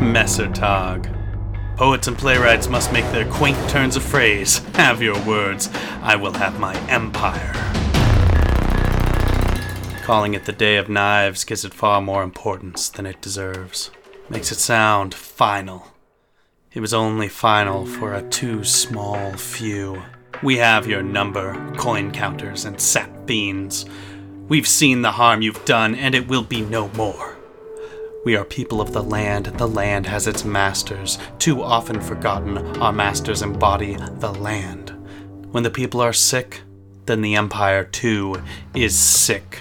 Messertag. Poets and playwrights must make their quaint turns of phrase. Have your words. I will have my empire. Calling it the Day of Knives gives it far more importance than it deserves. Makes it sound final. It was only final for a too small few. We have your number, coin counters and sap fiends. We've seen the harm you've done, and it will be no more. We are people of the land. The land has its masters. Too often forgotten, our masters embody the land. When the people are sick, then the empire too is sick.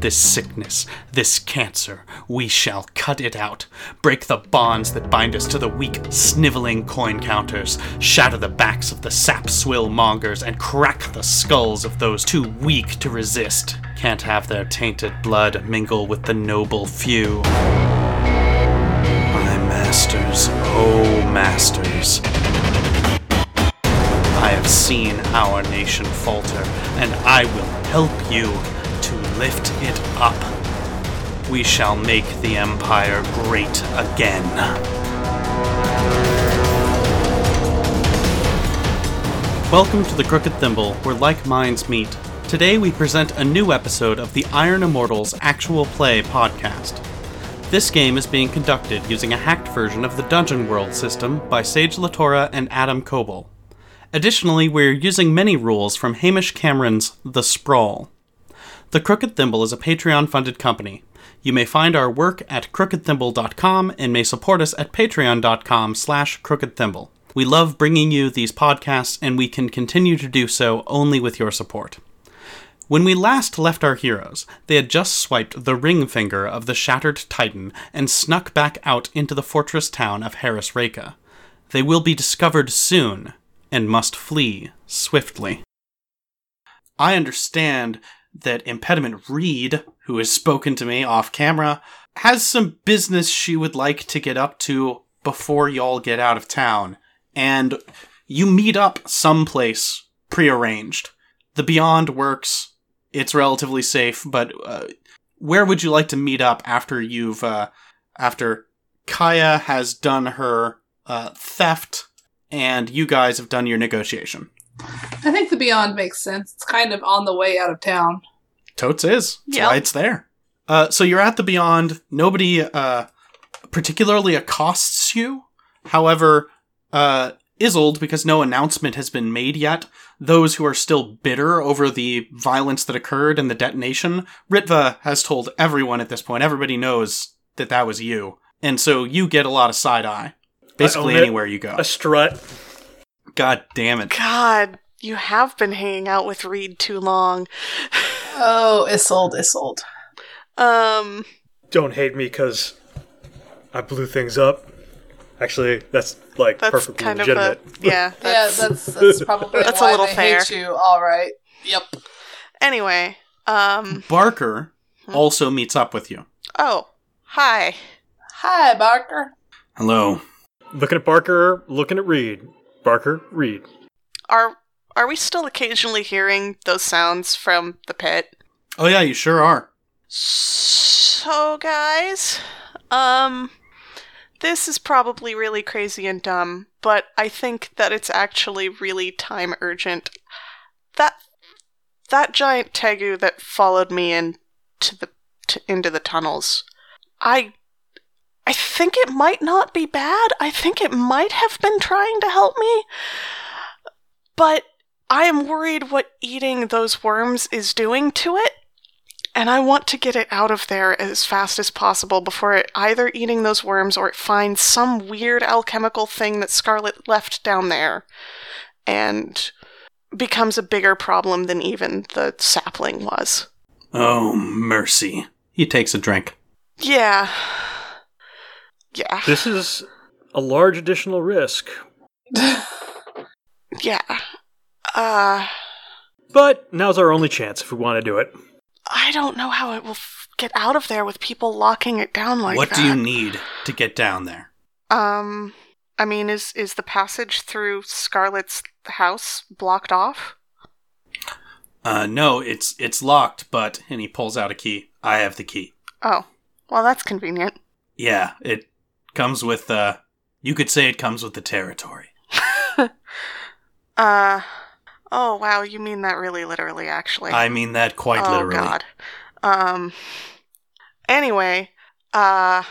This sickness, this cancer, we shall cut it out. Break the bonds that bind us to the weak, sniveling coin counters. Shatter the backs of the sap swill mongers and crack the skulls of those too weak to resist. Can't have their tainted blood mingle with the noble few. Masters, oh masters. I have seen our nation falter, and I will help you to lift it up. We shall make the Empire great again. Welcome to the Crooked Thimble, where like minds meet. Today we present a new episode of the Iron Immortals Actual Play podcast. This game is being conducted using a hacked version of the Dungeon World system by Sage LaTorra and Adam Koebel. Additionally, we're using many rules from Hamish Cameron's The Sprawl. The Crooked Thimble is a Patreon funded company. You may find our work at crookedthimble.com and may support us at patreon.com slash crookedthimble. We love bringing you these podcasts, and we can continue to do so only with your support. When we last left our heroes, they had just swiped the ring finger of the shattered Titan and snuck back out into the fortress town of Harris Reka. They will be discovered soon and must flee swiftly. I understand that Impediment Reed, who has spoken to me off camera, has some business she would like to get up to before y'all get out of town. And you meet up someplace prearranged. The Beyond works. It's relatively safe, but uh, where would you like to meet up after you've uh, after Kaija has done her uh, theft and you guys have done your negotiation? I think the Beyond makes sense. It's kind of on the way out of town. Totes is. That's Yep. why it's there. Uh, so you're at the Beyond. Nobody uh, particularly accosts you. However, uh, Isolde, because no announcement has been made yet, those who are still bitter over the violence that occurred and the detonation, Ritva has told everyone at this point. Everybody knows that that was you. And so you get a lot of side eye. Basically, anywhere you go. A strut. God damn it. God, you have been hanging out with Reed too long. Oh, Isold, Isold. Um, Don't hate me because I blew things up. Actually, that's like that's perfectly kind legitimate. of a yeah. Yeah, That's, that's that's probably That's a why little they fair. hate you. All right. Yep. anyway. Um. Barker also meets up with you. Oh, hi. Hi, Barker. Hello. looking at Barker, looking at Reed. Barker, Reed. Are are we still occasionally hearing those sounds from the pit? Oh, yeah, you sure are. So, guys, um, this is probably really crazy and dumb, but I think that it's actually really time urgent. That that giant tegu that followed me into the to, into the tunnels. I I think it might not be bad. I think it might have been trying to help me. But I am worried what eating those worms is doing to it and I want to get it out of there as fast as possible before it either eating those worms or it finds some weird alchemical thing that Scarlet left down there and becomes a bigger problem than even the sapling was. Oh, mercy. He takes a drink. Yeah. Yeah. This is a large additional risk, Yeah. Uh but now's our only chance if we want to do it. I don't know how it will f- get out of there with people locking it down like that. what that. do you need to get down there? Um I mean is is the passage through Scarlet's house blocked off? Uh, no, it's it's locked, but and he pulls out a key. I have the key. Oh. Well, that's convenient. Yeah, it Comes with, uh, you could say it comes with the territory. Uh, oh wow, you mean that really literally, actually. I mean that quite oh literally. Oh god. Um. Anyway, uh.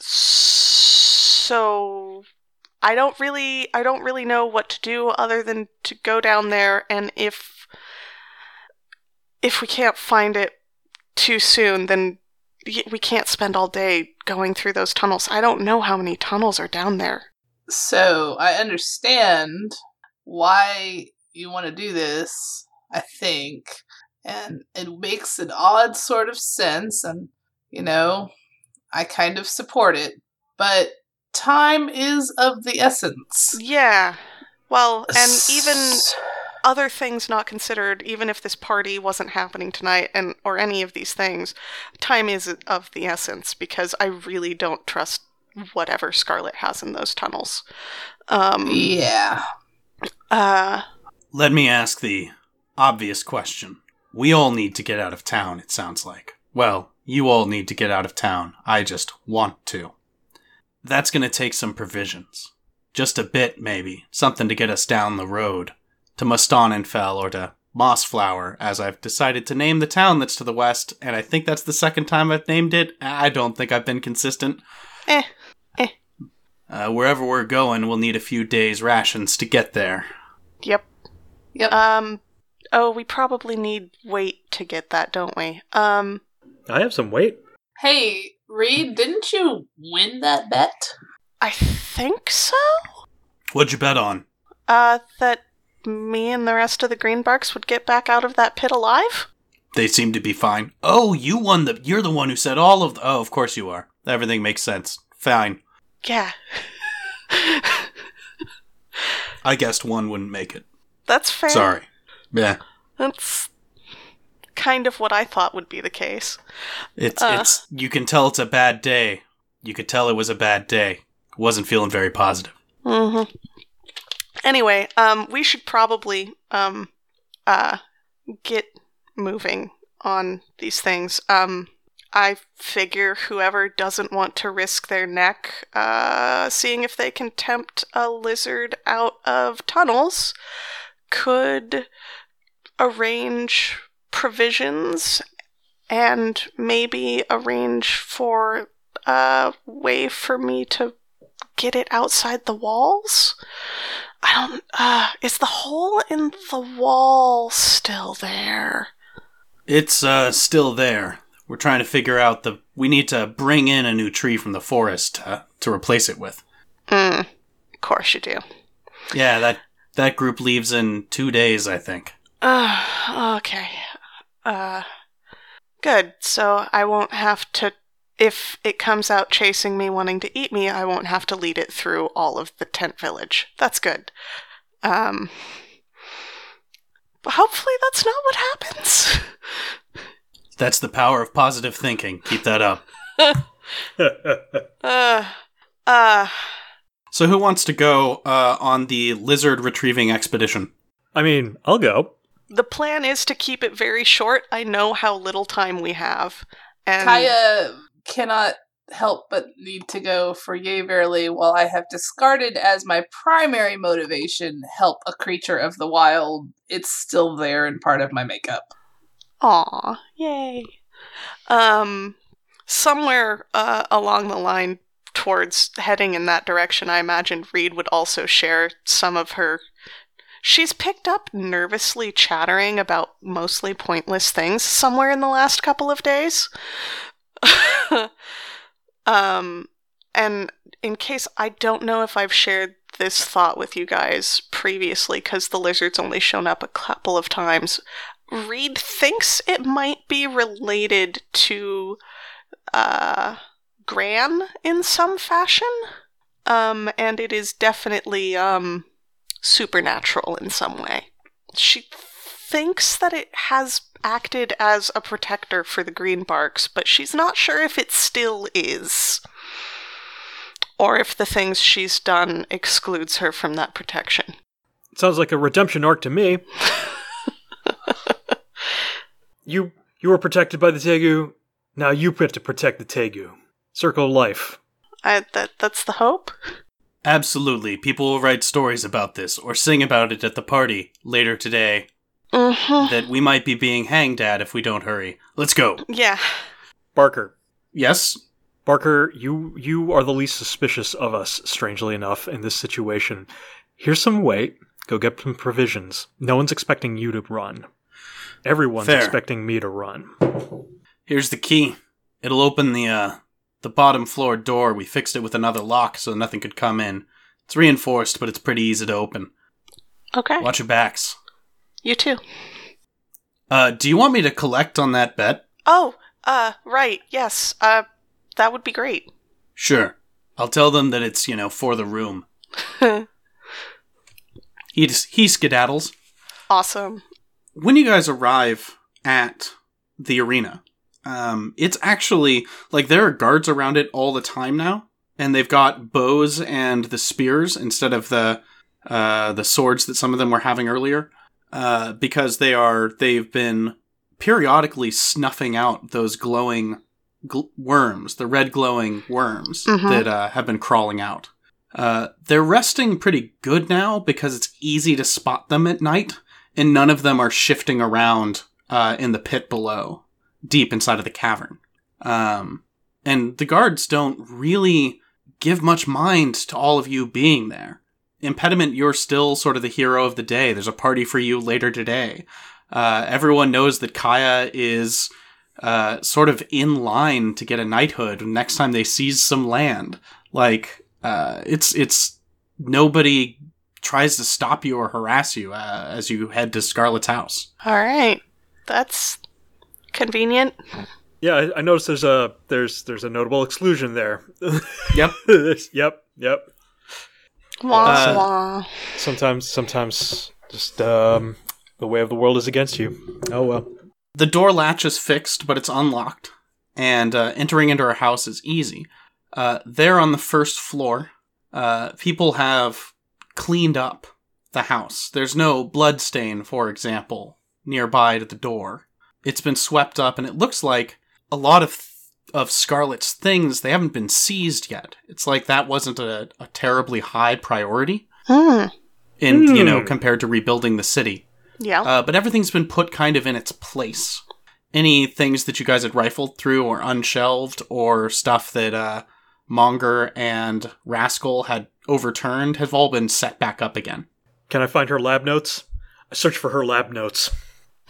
So I don't really, I don't really know what to do other than to go down there, and if if we can't find it too soon, then we can't spend all day going through those tunnels. I don't know how many tunnels are down there. So I understand why you want to do this, I think. And it makes an odd sort of sense, and, you know, I kind of support it. But time is of the essence. Yeah. Well, and even other things not considered, even if this party wasn't happening tonight and or any of these things, time is of the essence because I really don't trust whatever Scarlet has in those tunnels. Um Yeah. Uh Let me ask the obvious question. We all need to get out of town, it sounds like. Well, you all need to get out of town. I just want to. That's gonna take some provisions. Just a bit, maybe. Something to get us down the road. To Mustanenfell or to Mossflower, as I've decided to name the town that's to the west, and I think that's the second time I've named it. I don't think I've been consistent. eh Uh, wherever we're going, we'll need a few days' rations to get there. Yep. Yep. Um oh, we probably need weight to get that, don't we? Um I have some weight. hey, Reed, didn't you win that bet? I think so. What'd you bet on? Uh that me and the rest of the Greenbarks would get back out of that pit alive? They seem to be fine. Oh, you won the. You're the one who said all of. The, oh, of course you are. Everything makes sense. Fine. Yeah. I guessed one wouldn't make it. That's fair. Sorry. Yeah. That's kind of what I thought would be the case. It's Uh. it's. You can tell it's a bad day. You could tell it was a bad day. Wasn't feeling very positive. Mm-hmm. Anyway, um, we should probably um, uh, get moving on these things. Um, I figure whoever doesn't want to risk their neck, uh, seeing if they can tempt a lizard out of tunnels, could arrange provisions and maybe arrange for a way for me to get it outside the walls. I don't. Uh, is the hole in the wall still there? It's uh still there. We're trying to figure out the. We need to bring in a new tree from the forest uh, to replace it with. Hmm. Of course you do. Yeah, that that group leaves in two days, I think. Uh, okay. Uh, good. So I won't have to. If it comes out chasing me, wanting to eat me, I won't have to lead it through all of the tent village. That's good. Um. But hopefully that's not what happens. That's the power of positive thinking. Keep that up. Uh. Uh. So, who wants to go uh, on the lizard retrieving expedition? I mean, I'll go. The plan is to keep it very short. I know how little time we have. And Kaija cannot help but need to go for yea verily while I have discarded as my primary motivation help a creature of the wild. It's still there and part of my makeup. Aw, yay. Um, somewhere uh, along the line towards heading in that direction, I imagine Reed would also share some of her. She's picked up nervously chattering about mostly pointless things somewhere in the last couple of days. um, and in case I don't know if I've shared this thought with you guys previously, because the lizard's only shown up a couple of times, Reed thinks it might be related to uh, Gran in some fashion. Um, and it is definitely um, supernatural in some way. She thinks that it has acted as a protector for the Greenbarks, but she's not sure if it still is. Or if the things she's done excludes her from that protection. Sounds like a redemption arc to me. you you were protected by the Tegu. Now you have to protect the Tegu. Circle of life. I, that that's the hope. Absolutely. People will write stories about this or sing about it at the party later today Mm-hmm. that we might be being hanged at if we don't hurry. Let's go. Yeah. Barker. Yes? Barker, you you are the least suspicious of us, strangely enough, in this situation. Here's some weight. Go get some provisions. No one's expecting you to run. Everyone's Fair. expecting me to run. Here's the key. It'll open the uh the bottom floor door. We fixed it with another lock so nothing could come in. It's reinforced, but it's pretty easy to open. Okay. Watch your backs. You too. Uh, do you want me to collect on that bet? Oh, uh, right. Yes. Uh, that would be great. Sure. I'll tell them that it's, you know, for the room. He, just, he skedaddles. awesome. When you guys arrive at the arena, um, it's actually like there are guards around it all the time now, and they've got bows and the spears instead of the uh, the swords that some of them were having earlier, uh, because they are they've been periodically snuffing out those glowing gl- worms, the red glowing worms Mhm. that uh, have been crawling out. Uh, they're resting pretty good now because it's easy to spot them at night and none of them are shifting around uh, in the pit below, deep inside of the cavern. Um, and the guards don't really give much mind to all of you being there. Impediment, you're still sort of the hero of the day. There's a party for you later today. Uh, everyone knows that Kaija is uh, sort of in line to get a knighthood next time they seize some land. Like, uh, it's it's nobody tries to stop you or harass you uh, as you head to Scarlet's house. All right. That's convenient. Yeah, I, I noticed there's a there's there's a notable exclusion there. Yep. yep, yep. Wah, Uh, wah. Sometimes sometimes just um the way of the world is against you. Oh well. The door latch is fixed, but it's unlocked, and uh, entering into her house is easy. Uh, there on the first floor, uh, people have cleaned up the house. There's no blood stain, for example, nearby to the door. It's been swept up, and it looks like a lot of of Scarlet's things they haven't been seized yet. It's like that wasn't a, a terribly high priority Hmm. in you know Hmm. compared to rebuilding the city. Yeah. Uh, but everything's been put kind of in its place. Any things that you guys had rifled through or unshelved, or stuff that uh, Monger and Rascal had overturned, have all been set back up again. Can I find her lab notes? I searched for her lab notes.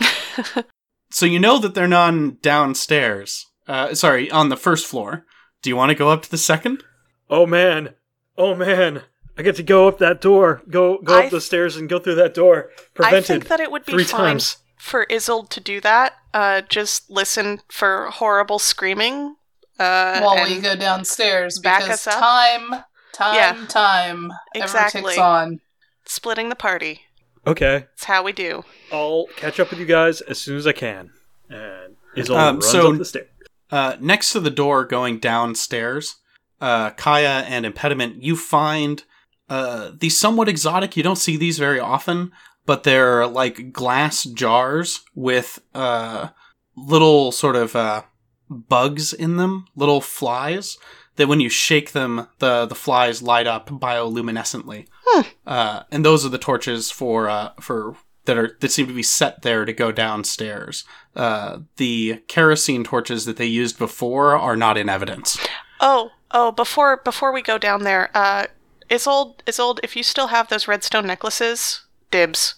So you know that they're not downstairs. Uh, sorry, on the first floor. Do you want to go up to the second? Oh man. Oh man. I get to go up that door. Go go I up the stairs and go through that door. I Prevented think that it would be three fine times. for Isolde to do that. Uh, just listen for horrible screaming. Uh, While we go downstairs back because us up? time, time, Yeah. time ever Exactly. ticks on. splitting the party. Okay. It's how we do. I'll catch up with you guys as soon as I can. And Isolde Um, runs so- up the stairs. Uh, next to the door going downstairs, uh, Kaija and Impediment, you find uh, these somewhat exotic. You don't see these very often, but they're like glass jars with uh, little sort of uh, bugs in them, little flies. That when you shake them, the the flies light up bioluminescently. Hmm. Uh, and those are the torches for uh, for that are that seem to be set there to go downstairs. Uh, the kerosene torches that they used before are not in evidence. Oh, oh, before before we go down there, uh, Isolde, Isolde, if you still have those redstone necklaces, dibs.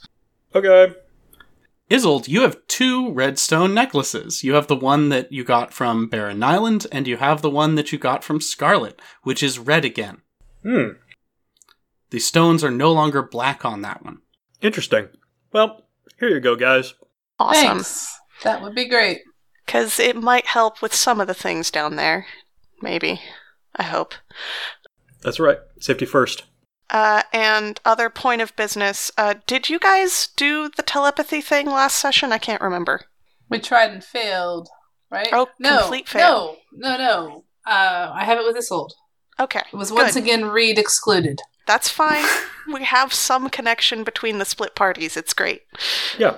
Okay. Isolde, you have two redstone necklaces. You have the one that you got from Baron Nyland, and you have the one that you got from Scarlet, which is red again. Hmm. The stones are no longer black on that one. Interesting. Well, here you go, guys. Awesome. Thanks. That would be great. Because it might help with some of the things down there. Maybe. I hope. That's right. Safety first. Uh, and other point of business, uh, did you guys do the telepathy thing last session? I can't remember. We tried and failed, right? Oh, no, complete fail. No, no, no. Uh, I have it with Isolde. Okay. It was good. once again Reed excluded. That's fine. we have some connection between the split parties. It's great. Yeah.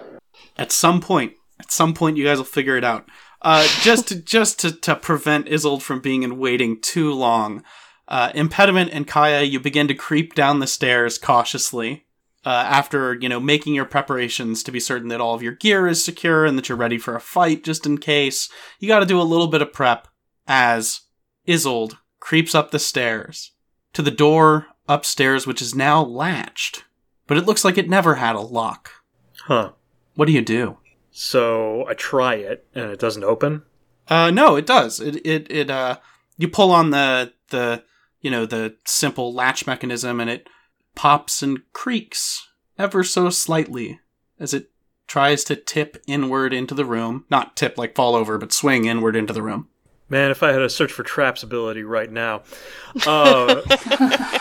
At some point, at some point, you guys will figure it out. Uh, just to, just to, to prevent Isolde from being in waiting too long, Uh, Impediment and Kaija, you begin to creep down the stairs cautiously. Uh, after you know making your preparations to be certain that all of your gear is secure and that you're ready for a fight, just in case, you got to do a little bit of prep. As Isolde creeps up the stairs to the door upstairs, which is now latched, but it looks like it never had a lock. Huh. What do you do? So I try it and it doesn't open. Uh, no, it does. It it it uh, you pull on the the you know the simple latch mechanism, and it pops and creaks ever so slightly as it tries to tip inward into the room. Not tip like fall over, but swing inward into the room. Man, if I had a search for traps ability right now. Uh,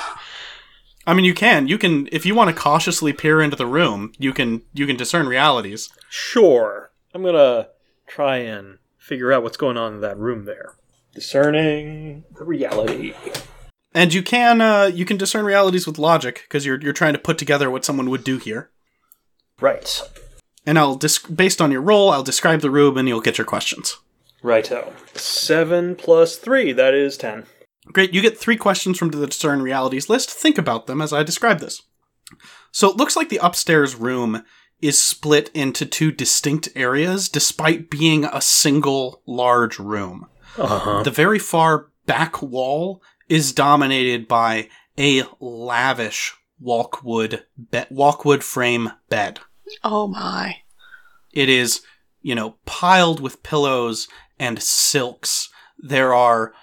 I mean, you can you can if you want to cautiously peer into the room, you can you can discern realities. sure. I'm gonna try and figure out what's going on in that room there. Discerning the reality. And you can uh, you can discern realities with logic because you're you're trying to put together what someone would do here. Right. And I'll dis- based on your role, I'll describe the room and you'll get your questions. Righto. Seven plus three, that is ten. Great, you get three questions from the discern realities list. Think about them as I describe this. So it looks like the upstairs room is split into two distinct areas despite being a single large room. Uh-huh. The very far back wall is dominated by a lavish walkwood be- walkwood frame bed. Oh my. It is, you know, piled with pillows and silks. There are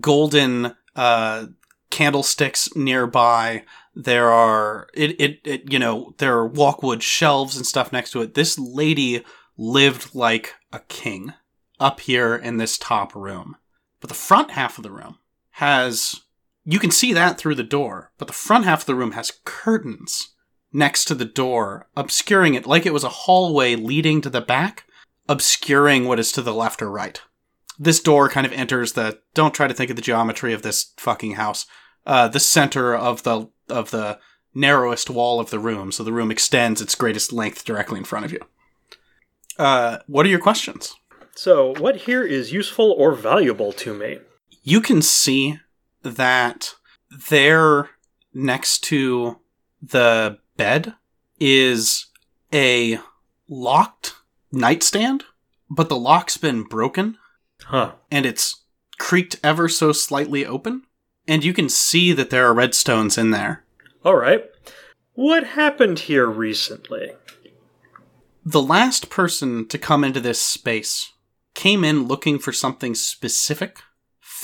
golden uh, candlesticks nearby. There are it, it it you know there are walkwood shelves and stuff next to it. This lady lived like a king up here in this top room. But the front half of the room has you can see that through the door, but the front half of the room has curtains next to the door, obscuring it like it was a hallway leading to the back, obscuring what is to the left or right. This door kind of enters the don't try to think of the geometry of this fucking house. Uh, the center of the of the narrowest wall of the room, so the room extends its greatest length directly in front of you. Uh, what are your questions? So, what here is useful or valuable to me? You can see that there next to the bed is a locked nightstand, but the lock's been broken Huh. and it's creaked ever so slightly open. And you can see that there are redstones in there. All right. What happened here recently? The last person to come into this space came in looking for something specific,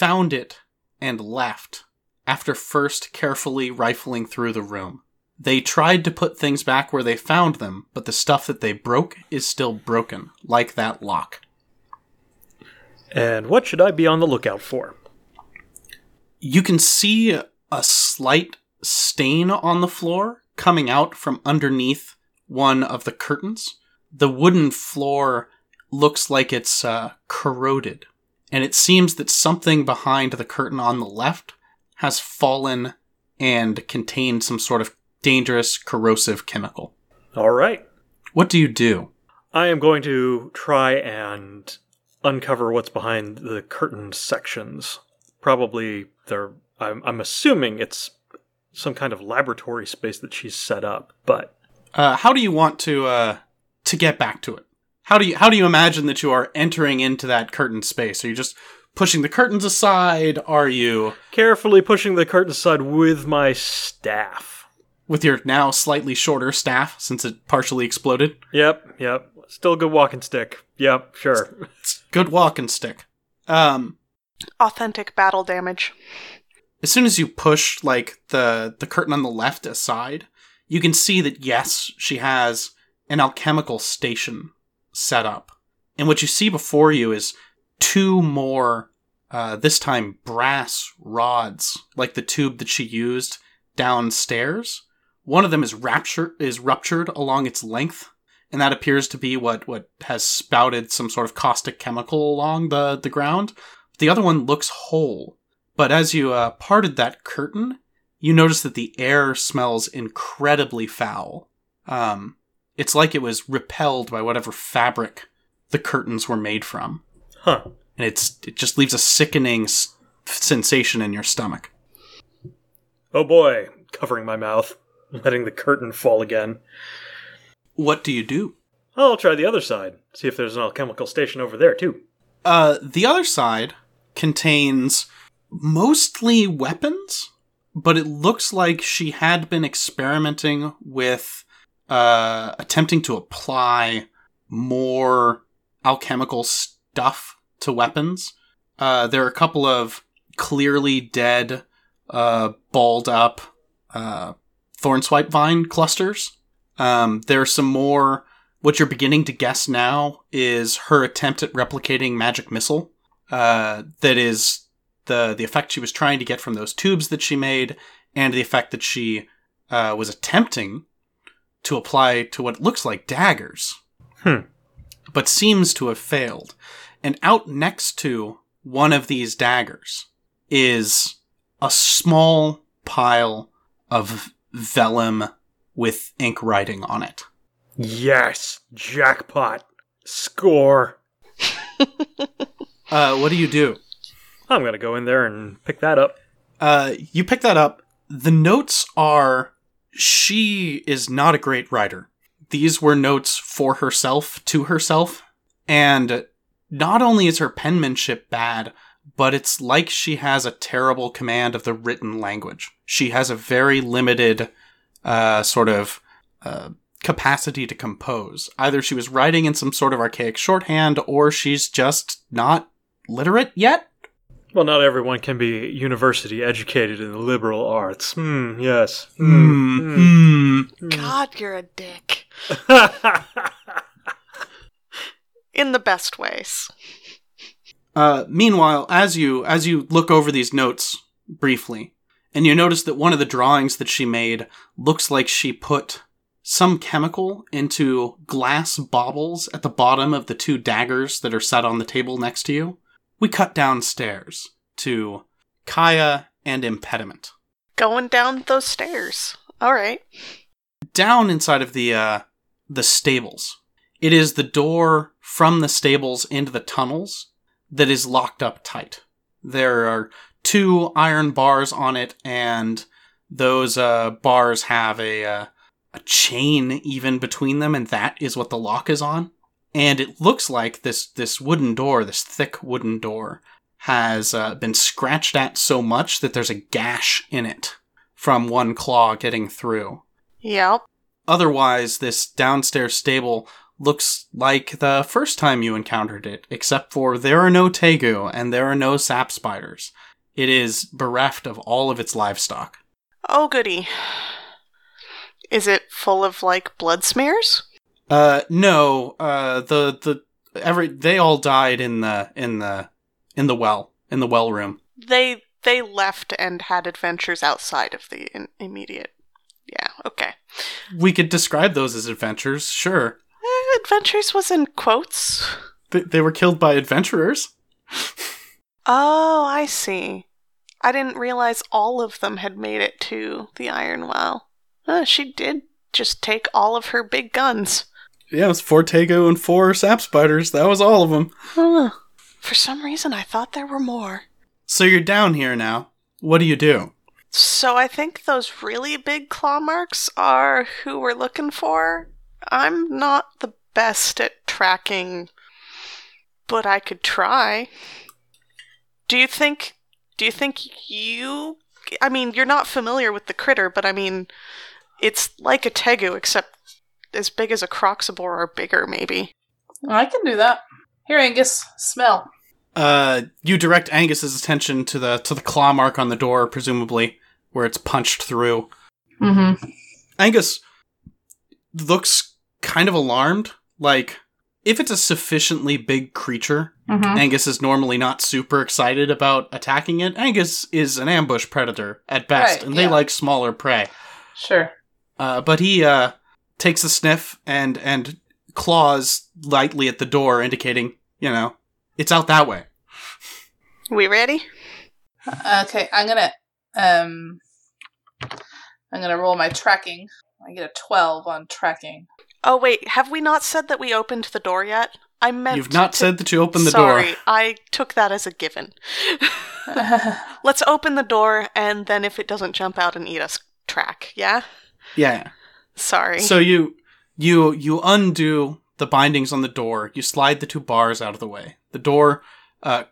found it, and left after first carefully rifling through the room. They tried to put things back where they found them, but the stuff that they broke is still broken, like that lock. And what should I be on the lookout for? You can see a slight stain on the floor coming out from underneath one of the curtains. The wooden floor looks like it's uh, corroded, and it seems that something behind the curtain on the left has fallen and contained some sort of dangerous corrosive chemical. All right. What do you do? I am going to try and uncover what's behind the curtain sections. Probably they're I'm I'm assuming it's some kind of laboratory space that she's set up, but Uh, how do you want to uh, to get back to it? How do you how do you imagine that you are entering into that curtain space? Are you just pushing the curtains aside? Are you carefully pushing the curtains aside with my staff. with your now slightly shorter staff since it partially exploded? Yep, yep. Still a good walking stick. Yep, sure. It's good walking stick. Um, Authentic battle damage. as soon as you push like the the curtain on the left aside, you can see that yes, she has an alchemical station set up. And what you see before you is two more uh, this time brass rods, like the tube that she used downstairs. One of them is rapture is ruptured along its length, and that appears to be what what has spouted some sort of caustic chemical along the the ground. The other one looks whole, but as you uh, parted that curtain, you notice that the air smells incredibly foul. Um, it's like it was repelled by whatever fabric the curtains were made from, Huh. and it's it just leaves a sickening s- sensation in your stomach. Oh boy, covering my mouth, letting the curtain fall again. What do you do? I'll try the other side, see if there's an alchemical station over there too. Uh, the other side contains mostly weapons, but it looks like she had been experimenting with uh, attempting to apply more alchemical stuff to weapons. Uh, there are a couple of clearly dead, uh, balled up uh, thornswipe vine clusters. Um, there are some more. What you're beginning to guess now is her attempt at replicating magic missile. Uh, that is the the effect she was trying to get from those tubes that she made, and the effect that she uh, was attempting to apply to what looks like daggers, Hmm. but seems to have failed. And out next to one of these daggers is a small pile of vellum with ink writing on it. Yes, jackpot. Score. Uh, what do you do? I'm gonna go in there and pick that up. Uh, you pick that up. The notes are she is not a great writer. These were notes for herself, to herself. And not only is her penmanship bad, but it's like she has a terrible command of the written language. She has a very limited uh, sort of uh, capacity to compose. Either she was writing in some sort of archaic shorthand, or she's just not literate yet. Well, not everyone can be university educated in the liberal arts. Hmm, yes. Hmm. Hmm. God, you're a dick. In the best ways. Uh, meanwhile, as you as you look over these notes briefly, and you notice that one of the drawings that she made looks like she put some chemical into glass baubles at the bottom of the two daggers that are set on the table next to you. We cut downstairs to Kaija and Impediment. Going down those stairs. All right. down inside of the uh, the stables. It is the door from the stables into the tunnels that is locked up tight. There are two iron bars on it, and those uh, bars have a uh, a chain even between them, and that is what the lock is on. And it looks like this this wooden door, this thick wooden door, has uh, been scratched at so much that there's a gash in it from one claw getting through. Yep. Otherwise, this downstairs stable looks like the first time you encountered it, except for there are no tegu and there are no sap spiders. It is bereft of all of its livestock. Oh, goody. Is it full of, like, blood smears? Uh, no, uh, the, the, every, they all died in the, in the, in the well, in the well room. They they left and had adventures outside of the in- immediate. Yeah, okay. We could describe those as adventures, sure. Eh, adventures was in quotes. Th- they were killed by adventurers. Oh, I see. I didn't realize all of them had made it to the Iron Well. Uh, she did just take all of her big guns. Yeah, it was four tegu and four sap spiders. That was all of them. Huh. For some reason, I thought there were more. So you're down here now. What do you do? So I think those really big claw marks are who we're looking for. I'm not the best at tracking, but I could try. Do you think do you think you I mean, you're not familiar with the critter, but I mean it's like a tegu except as big as a croxabor or bigger maybe. I can do that. Here, Angus, smell. Uh, you direct Angus's attention to the to the claw mark on the door, presumably where it's punched through. Mm-hmm. Angus looks kind of alarmed. Like, if it's a sufficiently big creature, Mm-hmm. Angus is normally not super excited about attacking it. Angus is an ambush predator at best, Right, and they yeah. like smaller prey. Sure. Uh, but he uh, takes a sniff and and claws lightly at the door, indicating, you know, it's out that way. We ready? Okay, I'm gonna um I'm gonna roll my tracking. I get a twelve on tracking. Oh wait, have we not said that we opened the door yet? I meant You've not to- said that you opened the Sorry, door. Sorry, I took that as a given. Let's open the door, and then if it doesn't jump out and eat us, track. Yeah. Yeah. Sorry. So you you you undo the bindings on the door. You slide the two bars out of the way. The door, uh,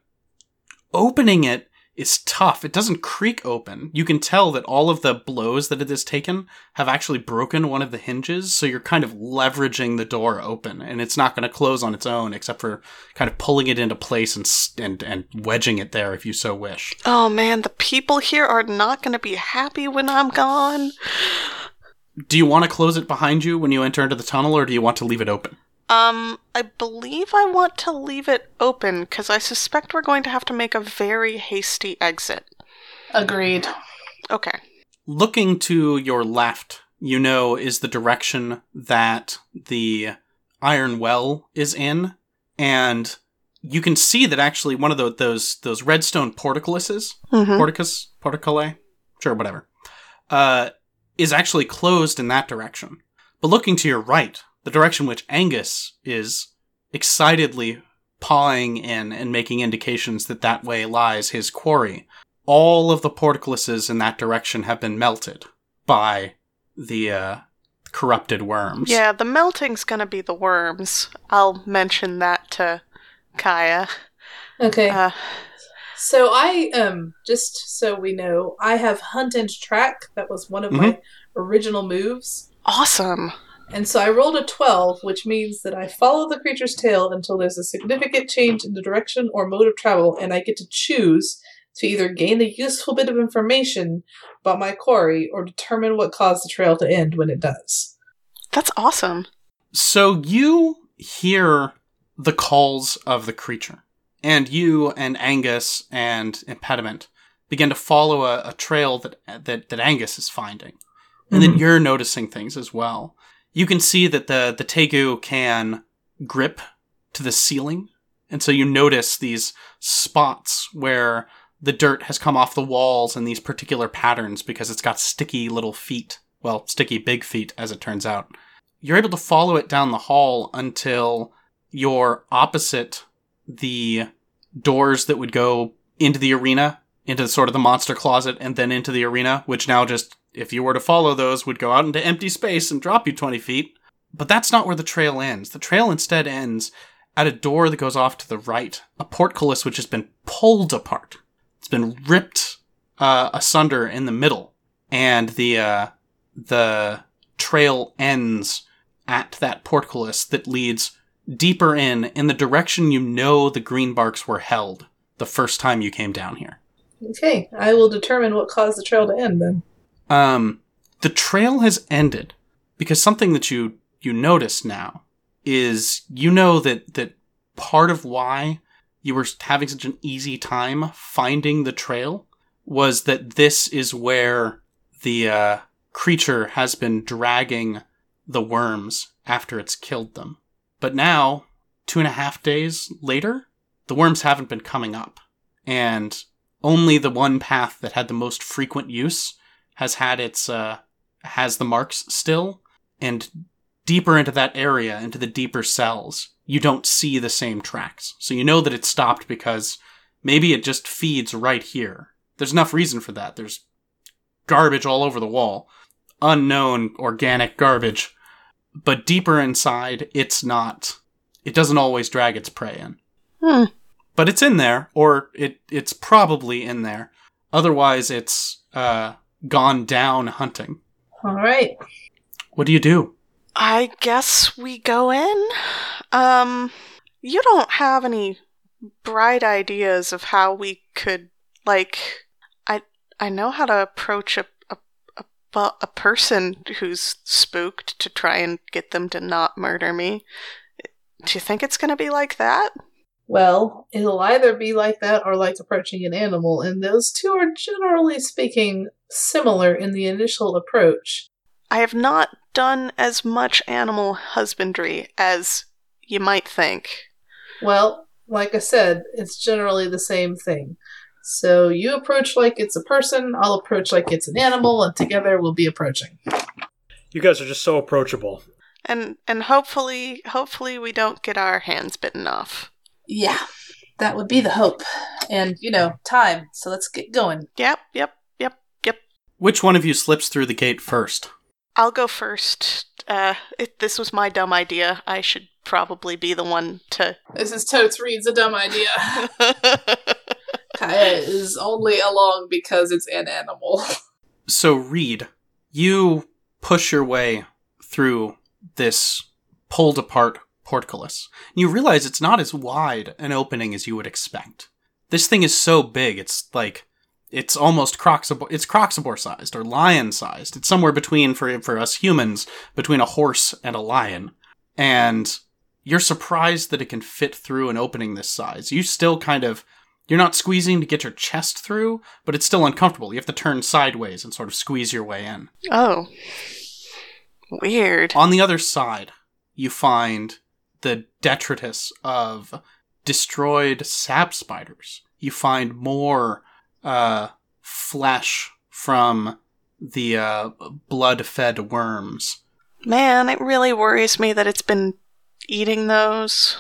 opening it is tough. It doesn't creak open. You can tell that all of the blows that it has taken have actually broken one of the hinges. So you're kind of leveraging the door open, and it's not going to close on its own, except for kind of pulling it into place and and and wedging it there if you so wish. oh man, the people here are not going to be happy when I'm gone. Do you want to close it behind you when you enter into the tunnel, or do you want to leave it open? Um, I believe I want to leave it open because I suspect we're going to have to make a very hasty exit. Agreed. Okay. looking to your left, you know, is the direction that the iron well is in, and you can see that actually one of the, those those redstone portcullises, Mm-hmm. porticus, porticulae, sure, whatever, uh, is actually closed in that direction. But looking to your right, the direction which Angus is excitedly pawing in and making indications that that way lies his quarry, all of the portcullises in that direction have been melted by the uh, corrupted worms. Yeah, the melting's gonna be the worms. I'll mention that to Kaija. Okay. Uh, So I um just so we know, I have hunt and track. That was one of my original moves. awesome. And so I rolled a 12, which means that I follow the creature's tail until there's a significant change in the direction or mode of travel, and I get to choose to either gain a useful bit of information about my quarry or determine what caused the trail to end when it does. That's awesome. So you hear the calls of the creature, and you and Angus and Impediment begin to follow a, a trail that, that that Angus is finding, and then Mhm. you're noticing things as well. You can see that the the tegu can grip to the ceiling, and so you notice these spots where the dirt has come off the walls in these particular patterns because it's got sticky little feet. Well, sticky big feet, as it turns out you're able to follow it down the hall until you're opposite the doors that would go into the arena, into sort of the monster closet, and then into the arena, which now just, if you were to follow those, would go out into empty space and drop you 20 feet. But that's not where the trail ends. The trail instead ends at a door that goes off to the right, a portcullis which has been pulled apart. It's been ripped uh, asunder in the middle, and the uh, the trail ends at that portcullis that leads deeper in in the direction you know the Greenbarks were held the first time you came down here. Okay, I will determine what caused the trail to end then. Um, the trail has ended because something that you you notice now is you know that that part of why you were having such an easy time finding the trail was that this is where the uh, creature has been dragging the worms after it's killed them. But now, two and a half days later, the worms haven't been coming up, and only the one path that had the most frequent use has had its uh has the marks still. And deeper into that area into the deeper cells you don't see the same tracks. So you know that it stopped because maybe it just feeds right here. There's enough reason for that. There's garbage all over the wall. Unknown organic garbage but deeper inside it's not it doesn't always drag its prey in Hmm. but it's in there or it it's probably in there otherwise it's uh gone down hunting All right. what do you do I guess we go in. Um, you don't have any bright ideas of how we could like. I I know how to approach a a a, person who's spooked to try and get them to not murder me. Do you think it's gonna be like that? Well, it'll either be like that or like approaching an animal, and those two are generally speaking similar in the initial approach. I have not done as much animal husbandry as you might think. Well, like I said, it's generally the same thing. So you approach like it's a person, I'll approach like it's an animal, and together we'll be approaching. You guys are just so approachable. And and hopefully hopefully we don't get our hands bitten off. Yeah, that would be the hope. And, you know, time. So let's get going. Yep, yep, yep, yep. Which one of you slips through the gate first? I'll go first. Uh, it, this was my dumb idea. I should probably be the one to. This is Totes Reed's a dumb idea. Kaija is only along because it's an animal. So, Reed, you push your way through this pulled apart portcullis. You realize it's not as wide an opening as you would expect. This thing is so big, it's like it's almost croxabor it's croxabor sized or lion sized. It's somewhere between for for us humans between a horse and a lion. And you're surprised that it can fit through an opening this size. You still kind of you're not squeezing to get your chest through, but it's still uncomfortable. You have to turn sideways and sort of squeeze your way in. oh. Weird. On the other side, you find the detritus of destroyed sap spiders. You find more uh, flesh from the uh, blood fed worms. Man, it really worries me that it's been eating those.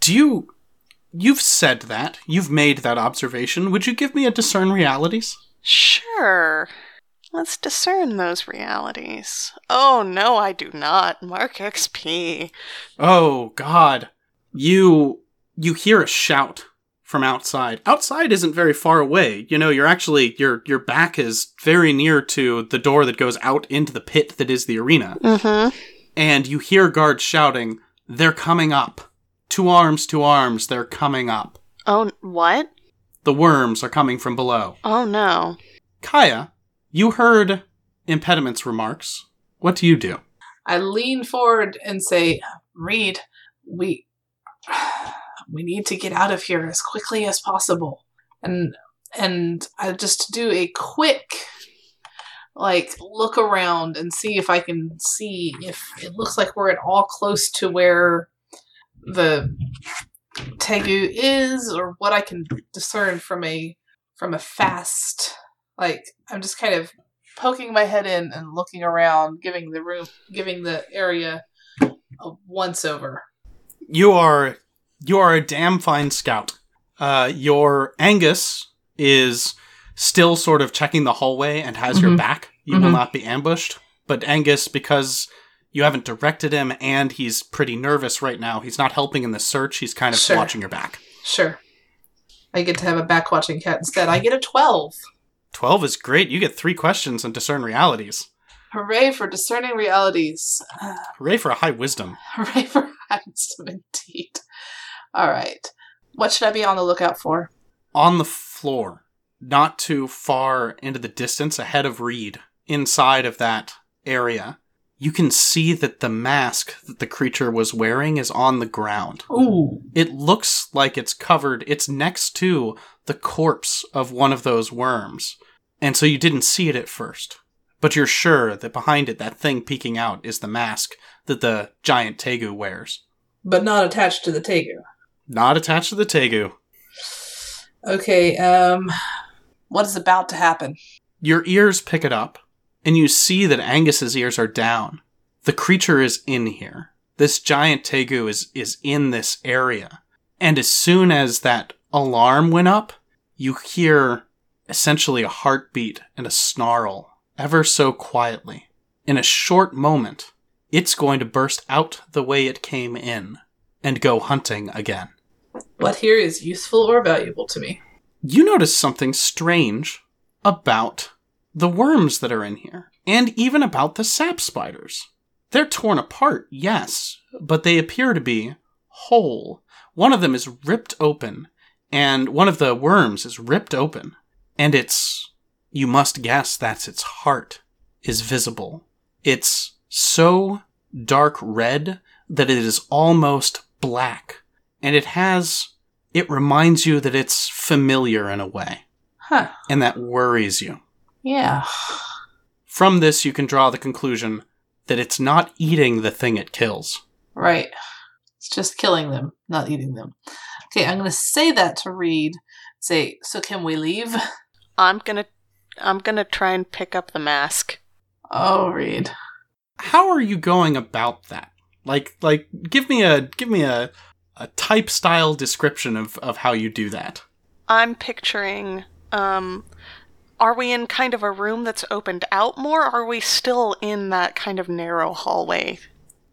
Do you. You've said that. You've made that observation. Would you give me a discern realities? Sure. Let's discern those realities. Oh, no, I do not. Mark XP. Oh, God. You. You hear a shout from outside. Outside isn't very far away. You know, you're actually your your back is very near to the door that goes out into the pit that is the arena. Mm-hmm. And you hear guards shouting, "They're coming up. Two arms, two arms, they're coming up." Oh, what? The worms are coming from below. Oh, no. Kaija, you heard Impediment's remarks. What do you do? I lean forward and say, Reed, we we need to get out of here as quickly as possible. And and I just do a quick like look around and see if I can see if it looks like we're at all close to where the Tegu is or what I can discern from a from a fast like I'm just kind of poking my head in and looking around, giving the room giving the area a once over. You are you are a damn fine scout. Uh, your Angus is still sort of checking the hallway and has your Mhm. back. You will Mhm. not be ambushed. But Angus, because you haven't directed him and he's pretty nervous right now, he's not helping in the search. He's kind of Sure. watching your back. Sure. I get to have a back watching cat instead. I get a 12. 12 is great. You get three questions and discern realities. Hooray for discerning realities. Hooray for a high wisdom. Hooray for high wisdom indeed. All right. What should I be on the lookout for? On the floor, not too far into the distance ahead of Reed, inside of that area, you can see that the mask that the creature was wearing is on the ground. Ooh. It looks like it's covered, it's next to the corpse of one of those worms. And so you didn't see it at first. But you're sure that behind it, that thing peeking out, is the mask that the giant Tegu wears. But not attached to the Tegu. Not attached to the Tegu. Okay, um, What is about to happen? Your ears pick it up, and you see that Angus's ears are down. The creature is in here. This giant Tegu is, is in this area. And as soon as that alarm went up, you hear essentially a heartbeat and a snarl, ever so quietly. In a short moment, it's going to burst out the way it came in and go hunting again. what here is useful or valuable to me? you notice something strange about the worms that are in here, and even about the sap spiders. They're torn apart, yes, but they appear to be whole. One of them is ripped open, and one of the worms is ripped open, and it's, you must guess that's its heart, is visible. It's so dark red that it is almost black, and it has it reminds you that it's familiar in a way, Huh. and that worries you. Yeah. From this, you can draw the conclusion that it's not eating the thing it kills. Right. It's just killing them, not eating them. Okay, I'm going to say that to Reed. Say, so can we leave? I'm gonna I'm gonna try and pick up the mask. Oh, Reed. how are you going about that? Like like give me a give me a a type style description of of how you do that. I'm picturing um are we in kind of a room that's opened out more or are we still in that kind of narrow hallway?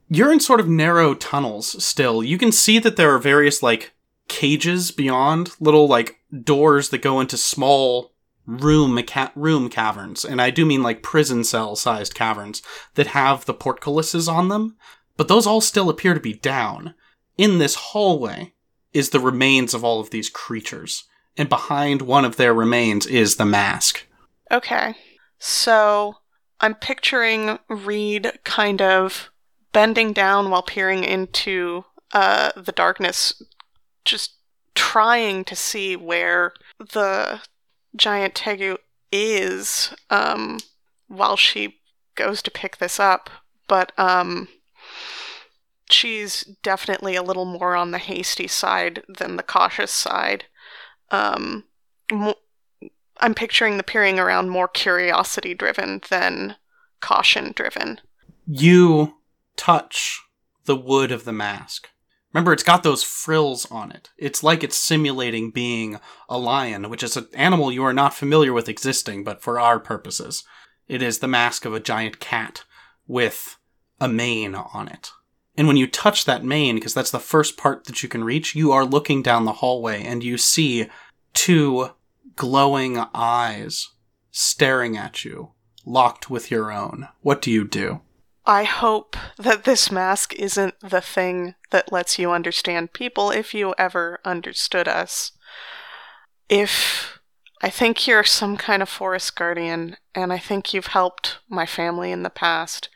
You're in sort of narrow tunnels still. You can see that there are various like cages beyond, little like doors that go into small room ca- room caverns, and I do mean like prison cell sized caverns that have the portcullises on them, but those all still appear to be down. In this hallway is the remains of all of these creatures, and behind one of their remains is the mask. Okay. So I'm picturing Reed kind of bending down while peering into uh, the darkness, just trying to see where the giant Tegu is um, while she goes to pick this up. But um, she's definitely a little more on the hasty side than the cautious side. Um, mo- I'm picturing the peering around more curiosity driven than caution driven. You touch the wood of the mask. Remember, it's got those frills on it. It's like it's simulating being a lion, which is an animal you are not familiar with existing, but for our purposes, it is the mask of a giant cat with a mane on it. And when you touch that mane, because that's the first part that you can reach, you are looking down the hallway and you see two glowing eyes staring at you, locked with your own. What do you do? I hope that this mask isn't the thing that lets you understand people if you ever understood us. If I think you're some kind of forest guardian, and I think you've helped my family in the past.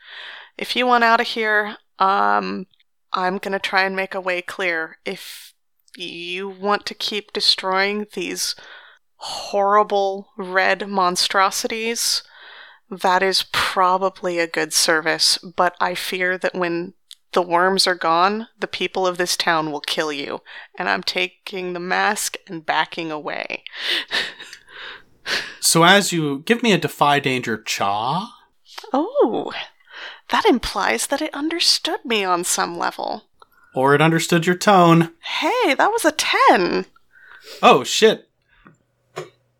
If you want out of here, um, I'm gonna try and make a way clear. If you want to keep destroying these horrible red monstrosities, that is probably a good service, but I fear that when the worms are gone, the people of this town will kill you, and I'm taking the mask and backing away. So as you give me a defy danger cha, oh, that implies that it understood me on some level. or it understood your tone. Hey, that was a 10. Oh shit.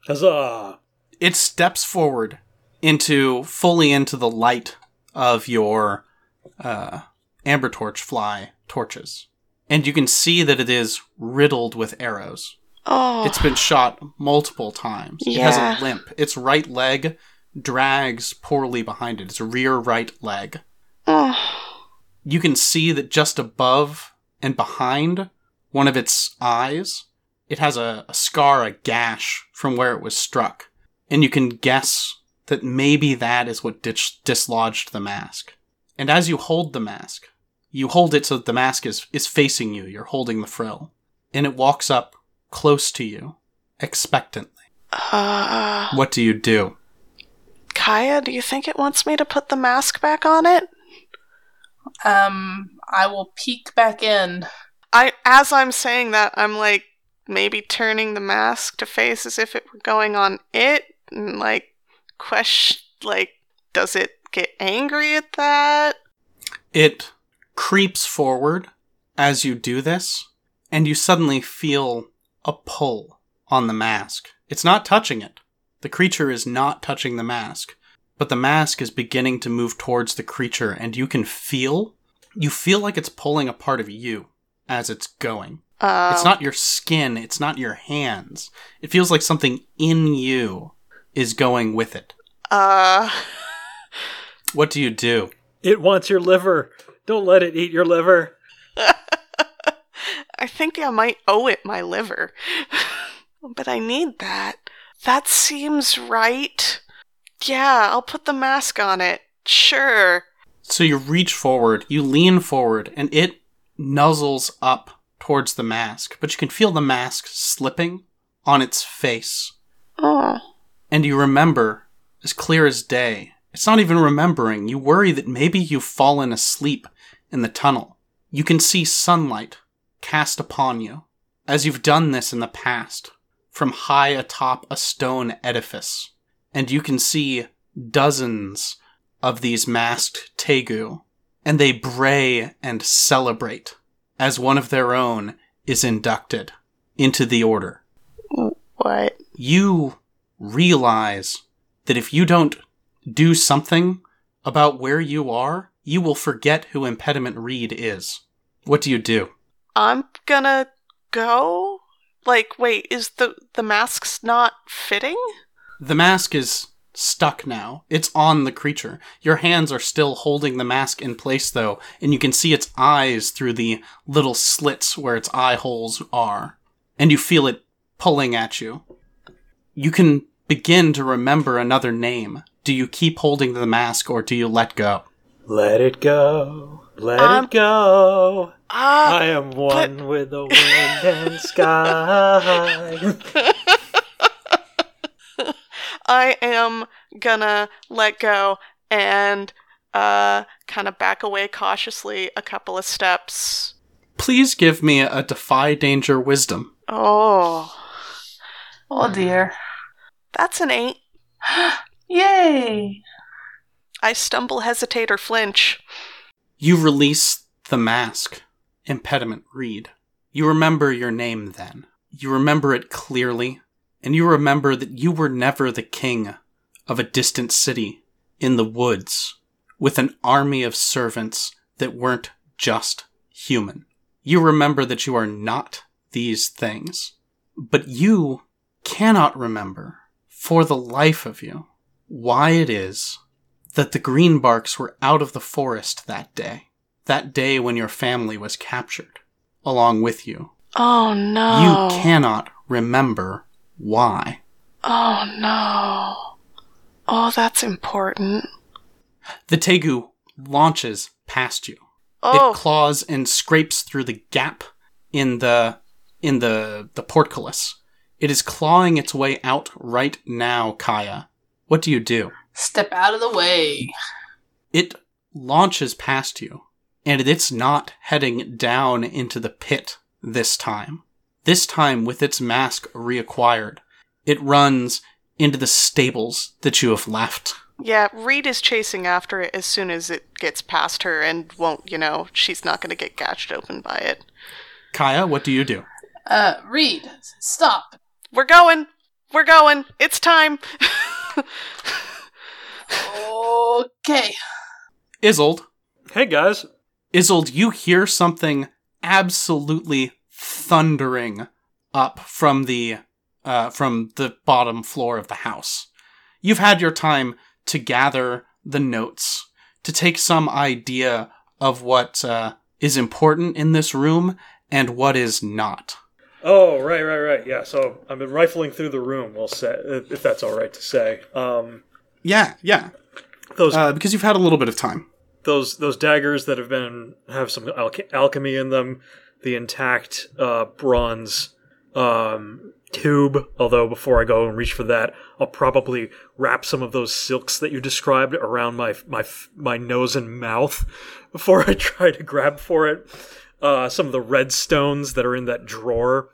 Huzzah! It steps forward into fully into the light of your uh, amber torch fly torches. And you can see that it is riddled with arrows. Oh, It's been shot multiple times. Yeah. It has a limp. Its right leg drags poorly behind it. Its rear right leg. You can see that just above and behind one of its eyes, it has a, a scar, a gash from where it was struck. And you can guess that maybe that is what dis- dislodged the mask. And as you hold the mask, you hold it so that the mask is, is facing you. You're holding the frill. And it walks up close to you, expectantly. Uh, What do you do? Kaija, do you think it wants me to put the mask back on it? Um, I will peek back in. I as I'm saying that, I'm like maybe turning the mask to face as if it were going on it, and like question, like does it get angry at that? It creeps forward as you do this, and you suddenly feel a pull on the mask. It's not touching it. The creature is not touching the mask, but the mask is beginning to move towards the creature, and you can feel, you feel like it's pulling a part of you as it's going. Uh, It's not your skin, it's not your hands. It feels like something in you is going with it. Uh, What do you do? It wants your liver. Don't let it eat your liver. I think I might owe it my liver, but I need that. That seems right. Yeah, I'll put the mask on it. Sure. So you reach forward, you lean forward, and it nuzzles up towards the mask, but you can feel the mask slipping on its face. Oh. And you remember, as clear as day, it's not even remembering. You worry that maybe you've fallen asleep in the tunnel. You can see sunlight cast upon you, as you've done this in the past, from high atop a stone edifice. And you can see dozens of these masked Tegu, and they bray and celebrate as one of their own is inducted into the order. What? You realize that if you don't do something about where you are, you will forget who Impediment Reed is. What do you do? I'm gonna go? Like, wait, is the the mask's not fitting? The mask is stuck now. It's on the creature. Your hands are still holding the mask in place, though, and you can see its eyes through the little slits where its eye holes are. And you feel it pulling at you. You can begin to remember another name. Do you keep holding the mask or do you let go? Let it go. Let Um, it go. Ah, I am one with the wind and sky. I am gonna let go and uh kind of back away cautiously a couple of steps. Please give me a defy danger wisdom. Oh, Oh dear. that's an eight. Yay! I stumble, hesitate, or flinch. You release the mask. Impediment Reed. You remember your name then. You remember it clearly, and you remember that you were never the king of a distant city in the woods with an army of servants that weren't just human. You remember that you are not these things, but you cannot remember for the life of you why it is that the Greenbarks were out of the forest that day. That day when your family was captured, along with you. Oh no. You cannot remember why. Oh no. Oh, that's important. The Tegu launches past you. Oh, It claws and scrapes through the gap in the in the the portcullis. It is clawing its way out right now, Kaija. What do you do? Step out of the way. It launches past you, and it's not heading down into the pit this time. This time, with its mask reacquired, it runs into the stables that you have left. yeah, Reed is chasing after it as soon as it gets past her and won't, you know, she's not going to get gashed open by it. Kaija, what do you do? Uh, Reed, stop. We're going. We're going. It's time. Okay. Isolde, hey guys. Isolde, you hear something absolutely thundering up from the uh, from the bottom floor of the house. You've had your time to gather the notes, to take some idea of what uh, is important in this room and what is not. Oh, right, right, right. Yeah, so I've been rifling through the room, we'll say, if that's all right to say. Um, Yeah, yeah, those uh, because you've had a little bit of time. those those daggers that have been have some alch- alchemy in them, the intact uh, bronze um, tube. Although before I go and reach for that, I'll probably wrap some of those silks that you described around my my my nose and mouth before I try to grab for it. Uh, some of the red stones that are in that drawer,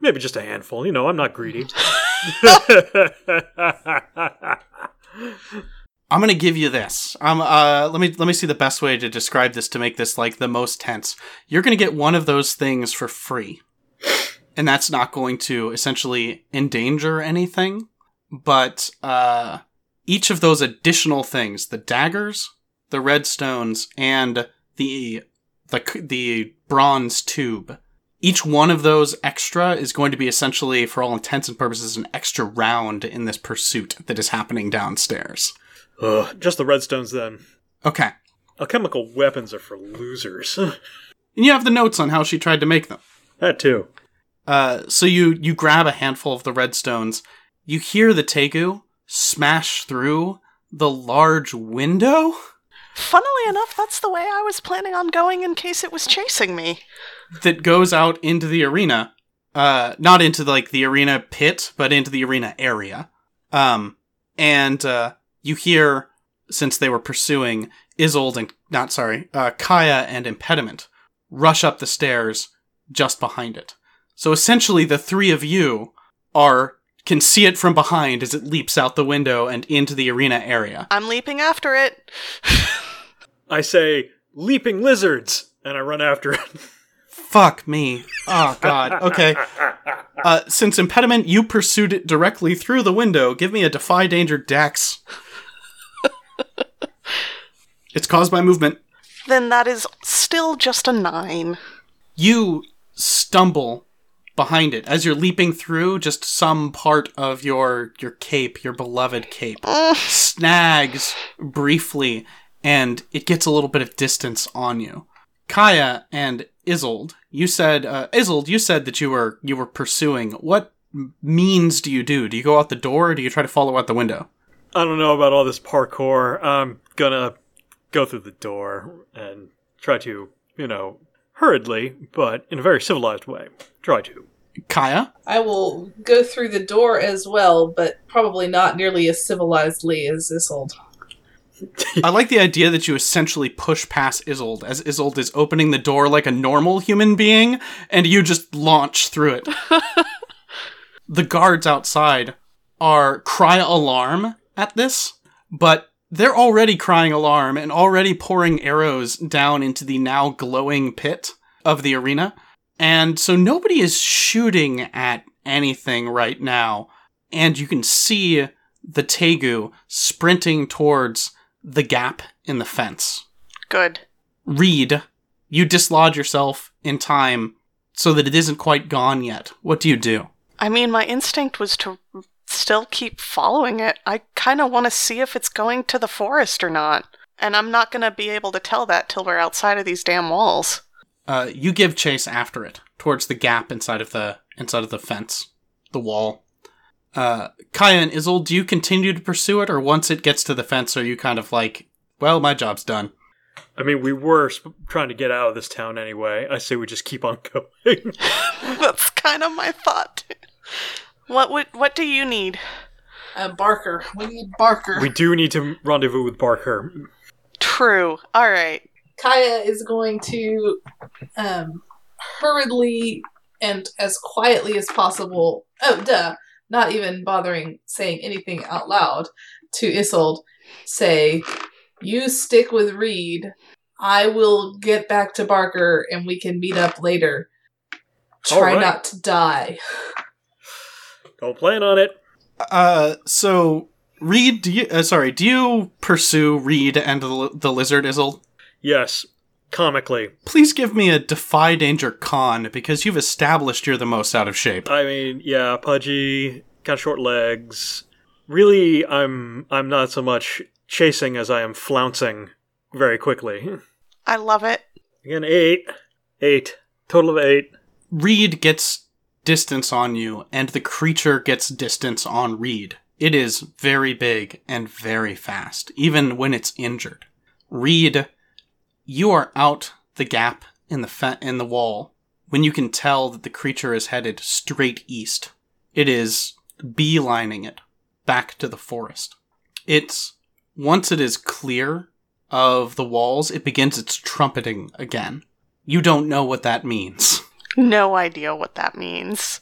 maybe just a handful. You know, I'm not greedy. I'm gonna give you this. Um, uh, let me let me see the best way to describe this to make this like the most tense. You're gonna get one of those things for free, and that's not going to essentially endanger anything. But uh, each of those additional things, the daggers, the red stones, and the the the bronze tube, each one of those extra is going to be essentially, for all intents and purposes, an extra round in this pursuit that is happening downstairs. Ugh, just the redstones then. Okay. Alchemical weapons are for losers. And you have the notes on how she tried to make them. that too. Uh, so you you grab a handful of the redstones. You hear the Tegu smash through the large window Funnily enough, that's the way I was planning on going in case it was chasing me. That goes out into the arena. Uh, not into like the arena pit, but into the arena area. Um, and uh, you hear since they were pursuing Isolde and not sorry, uh, Kaija and Impediment rush up the stairs just behind it. So essentially, the three of you are can see it from behind as it leaps out the window and into the arena area. I'm leaping after it. I say, leaping lizards, and I run after it. Fuck me. Oh god. Okay. Uh, since impediment, you pursued it directly through the window. Give me a defy danger dex. it's caused by movement. Then that is still just a nine. You stumble behind it as you're leaping through. Just some part of your your cape, your beloved cape, snags briefly, and it gets a little bit of distance on you. Kaija and Isolde, you said uh, Isolde, you said that you were you were pursuing. What means do you do? Do you go out the door, or do you try to follow out the window? I don't know about all this parkour. I'm gonna go through the door and try to, you know, hurriedly, but in a very civilized way, try to. Kaija, I will go through the door as well, but probably not nearly as civilizedly as Isolde. I like the idea that you essentially push past Isolde as Isolde is opening the door like a normal human being, and you just launch through it. the guards outside are cry alarm at this, but they're already crying alarm and already pouring arrows down into the now glowing pit of the arena. And so nobody is shooting at anything right now. And you can see the Tegu sprinting towards the gap in the fence. Good. Reed, you dislodge yourself in time so that it isn't quite gone yet. What do you do? I mean, my instinct was to still keep following it. I kind of want to see if it's going to the forest or not. And I'm not going to be able to tell that till we're outside of these damn walls. Uh, you give chase after it towards the gap inside of the inside of the fence, the wall. Uh, Kaija and Isolde, do you continue to pursue it, or once it gets to the fence, are you kind of like, well, my job's done? I mean, we were sp- trying to get out of this town anyway. I say we just keep on going. That's kind of my thought. What would what do you need? Uh, Barker. We need Barker. we do need to rendezvous with Barker. True. All right. Kaija is going to um, hurriedly and as quietly as possible. Oh, duh! Not even bothering saying anything out loud to Isolde. Say, "You stick with Reed. I will get back to Barker, and we can meet up later. Try right. not to die." Don't plan on it. Uh, so Reed, do you? Uh, sorry, do you pursue Reed and the, the lizard, Isolde? Yes, comically. Please give me a defy danger con because you've established you're the most out of shape. I mean, yeah, pudgy, kind of short legs. Really, I'm I'm not so much chasing as I am flouncing very quickly. I love it. Again, eight, eight, total of eight. Reed gets distance on you, and the creature gets distance on Reed. It is very big and very fast, even when it's injured. Reed, you are out the gap in the fe- in the wall when you can tell that the creature is headed straight east. It is beelining it back to the forest. It's once it is clear of the walls, it begins its trumpeting again. You don't know what that means. No idea what that means.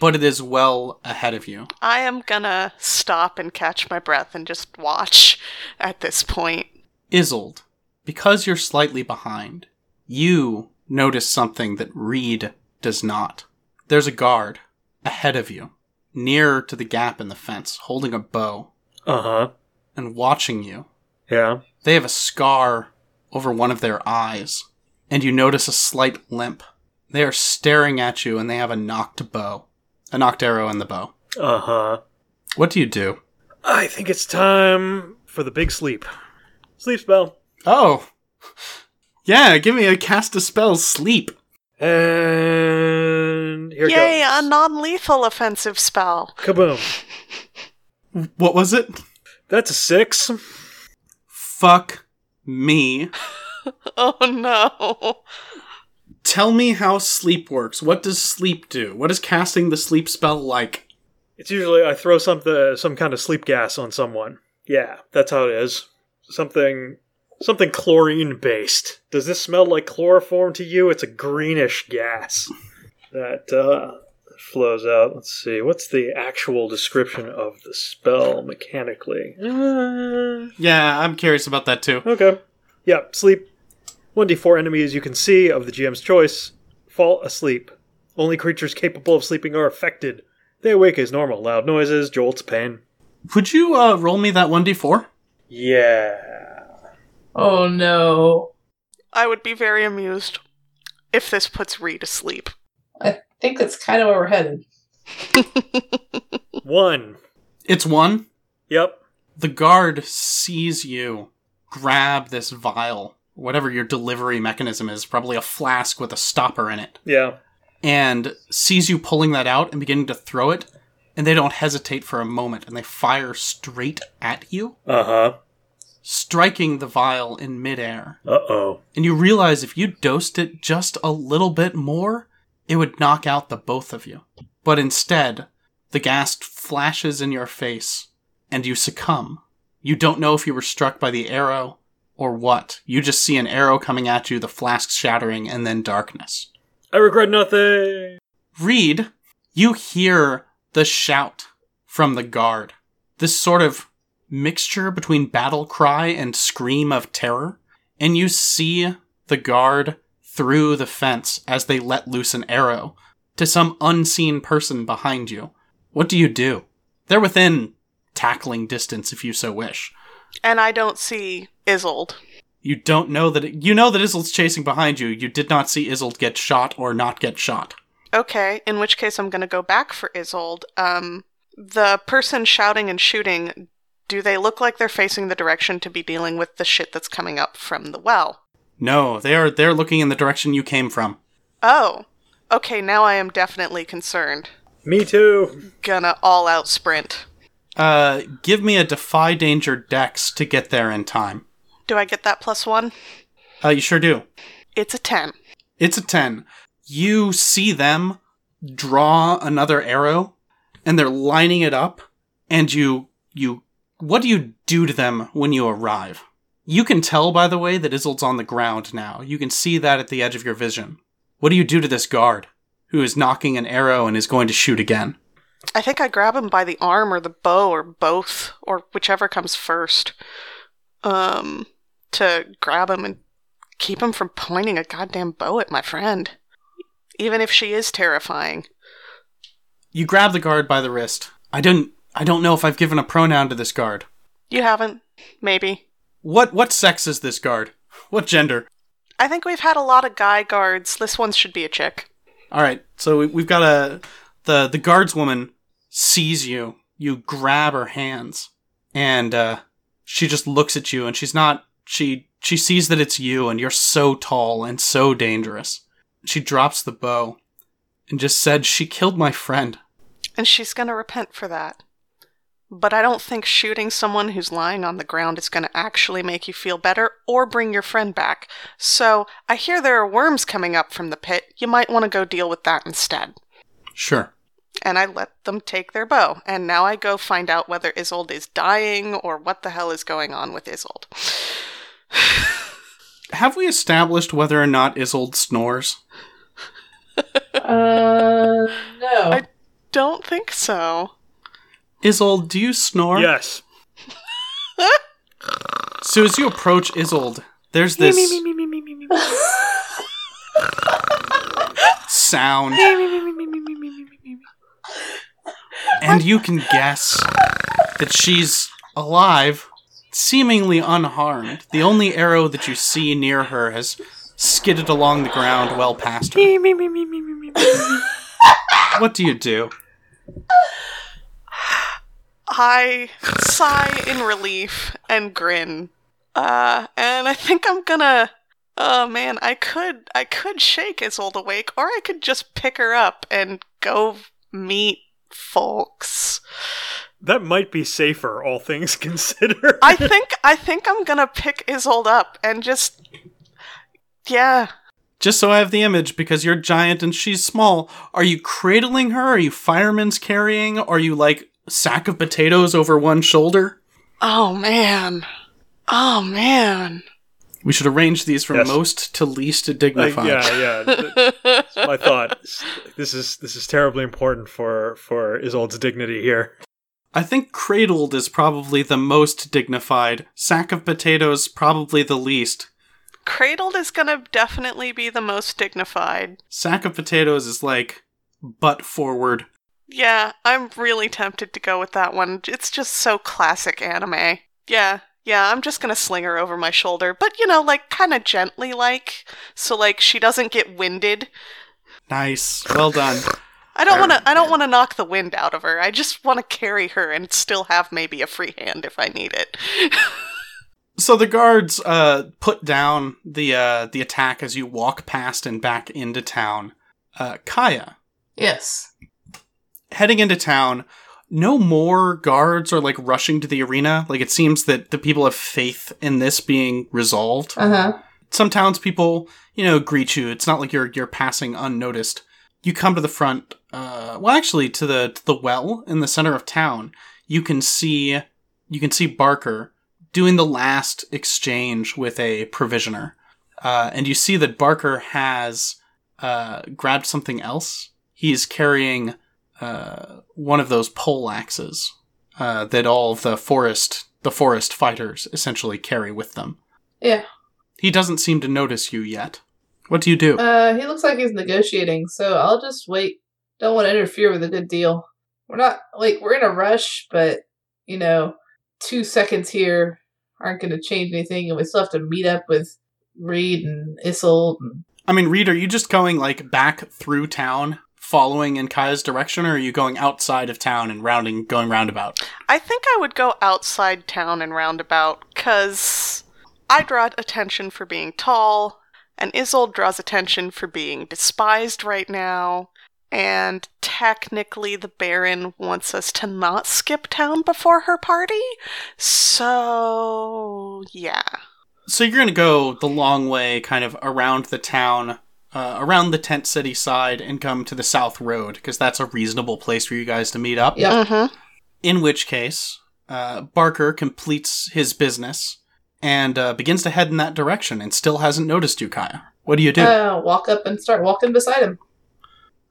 but it is well ahead of you. I am gonna stop and catch my breath and just watch at this point. Isolde, because you're slightly behind, you notice something that Reed does not. There's a guard ahead of you, nearer to the gap in the fence, holding a bow Uh huh. and watching you. Yeah. They have a scar over one of their eyes, and you notice a slight limp. They are staring at you and they have a knocked bow, a knocked arrow in the bow. Uh huh. What do you do? I think it's time for the big sleep. Sleep spell. Oh, yeah, give me a cast a spell, sleep. And here Yay, goes. a non lethal offensive spell. Kaboom. What was it? That's a six. Fuck me. Oh no. Tell me how sleep works. What does sleep do? What is casting the sleep spell like? It's usually I throw something, some kind of sleep gas on someone. Yeah, that's how it is. Something, something chlorine based. Does this smell like chloroform to you? It's a greenish gas that uh, flows out. Let's see. What's the actual description of the spell mechanically? Uh, Yeah, I'm curious about that too. okay. Yeah, sleep. 1d4 enemies you can see of the GM's choice fall asleep. Only creatures capable of sleeping are affected. They awake as normal. Loud noises, jolts, pain. Would you uh, roll me that 1d4? Yeah. Oh no. I would be very amused if this puts Ree to sleep. I think that's kind of where we're headed. One. It's one. Yep. The guard sees you grab this vial, whatever your delivery mechanism is, probably a flask with a stopper in it, Yeah. and sees you pulling that out and beginning to throw it, and they don't hesitate for a moment, and they fire straight at you, Uh huh. Striking the vial in midair. Uh oh. And you realize if you dosed it just a little bit more, it would knock out the both of you. But instead, the gas flashes in your face, and you succumb. You don't know if you were struck by the arrow or what. You just see an arrow coming at you, the flask shattering, and then darkness. I regret nothing. Reed, you hear the shout from the guard. This sort of mixture between battle cry and scream of terror. And you see the guard through the fence as they let loose an arrow to some unseen person behind you. What do you do? They're within tackling distance if you so wish. And I don't see Isolde. You don't know that it, you know that Isolde's chasing behind you. You did not see Isolde get shot or not get shot. Okay, in which case I'm gonna go back for Isolde. Um, the person shouting and shooting, do they look like they're facing the direction to be dealing with the shit that's coming up from the well? No, they are they're looking in the direction you came from. Oh, okay, now I am definitely concerned. Me too. Gonna all out sprint. Uh, give me a defy danger dex to get there in time. Do I get that plus one? Uh, you sure do. It's a 10. It's a 10. You see them draw another arrow and they're lining it up and you you what do you do to them when you arrive? You can tell by the way that Isolde's on the ground now. You can see that at the edge of your vision. What do you do to this guard who is knocking an arrow and is going to shoot again? I think I grab him by the arm or the bow or both, or whichever comes first. Um, to grab him and keep him from pointing a goddamn bow at my friend. Even if she is terrifying. You grab the guard by the wrist. I don't I don't know if I've given a pronoun to this guard. You haven't? Maybe. What what sex is this guard? What gender? I think we've had a lot of guy guards. This one should be a chick. All right, so we- we've got a the the guardswoman sees you. You grab her hands, and uh, she just looks at you, and she's not. She she sees that it's you, and you're so tall and so dangerous. She drops the bow, and just said, "She killed my friend." And she's gonna repent for that. But I don't think shooting someone who's lying on the ground is gonna actually make you feel better or bring your friend back. So I hear there are worms coming up from the pit. You might want to go deal with that instead. Sure. And I let them take their bow. And now I go find out whether Isolde is dying or what the hell is going on with Isolde. Have we established whether or not Isolde snores? Uh, no. I- Don't think so. Isolde, do you snore? Yes. So as you approach Isolde, there's this sound, and you can guess that she's alive, seemingly unharmed. The only arrow that you see near her has skidded along the ground well past her. what do you do? I sigh in relief and grin. Uh, and I think I'm gonna. Oh man, I could I could shake Isolde awake, or I could just pick her up and go meet folks. That might be safer, all things considered. I think I think I'm gonna pick Isolde up and just yeah. Just so I have the image, because you're giant and she's small, are you cradling her? Are you fireman's carrying? Are you like a sack of potatoes over one shoulder? Oh man. Oh man. We should arrange these from Yes. most to least Like, dignified. Uh, yeah, yeah. my thought. This is this is terribly important for for Isolde's dignity here. I think cradled is probably the most dignified. Sack of potatoes probably the least. Cradled is gonna definitely be the most dignified. Sack of potatoes is like butt forward. Yeah, I'm really tempted to go with that one. It's just so classic anime. Yeah, yeah, I'm just gonna sling her over my shoulder, but you know, like kind of gently, like so, like she doesn't get winded. Nice. Well done. I don't want to. I don't want to knock the wind out of her. I just want to carry her and still have maybe a free hand if I need it. So the guards uh, put down the uh, the attack as you walk past and back into town. Uh, Kaija, Yes. Heading into town, no more guards are like rushing to the arena. Like it seems that the people have faith in this being resolved. Uh huh. Some townspeople, you know, greet you. It's not like you're you're passing unnoticed. You come to the front. Uh, well, actually, to the to the well in the center of town. You can see you can see Barker doing the last exchange with a provisioner, uh, and you see that Barker has uh, grabbed something else. He's carrying uh, one of those pole axes uh, that all of the forest the forest fighters essentially carry with them. Yeah. He doesn't seem to notice you yet. What do you do? Uh, he looks like he's negotiating, so I'll just wait. Don't want to interfere with a good deal. We're not like we're in a rush, but you know, two seconds here aren't going to change anything, and we still have to meet up with Reed and Isolde. And I mean, Reed, are you just going like back through town, following in Kaija's direction, or are you going outside of town and rounding, going roundabout? I think I would go outside town and roundabout, because I draw attention for being tall, and Isolde draws attention for being despised right now, and technically the Baron wants us to not skip town before her party. So, yeah. So you're going to go the long way, kind of around the town, uh, around the tent city side, and come to the south road because that's a reasonable place for you guys to meet up. Yep. Mm-hmm. In which case, uh, Barker completes his business and uh, begins to head in that direction, and still hasn't noticed you, Kaija. What do you do? uh, walk up and start walking beside him.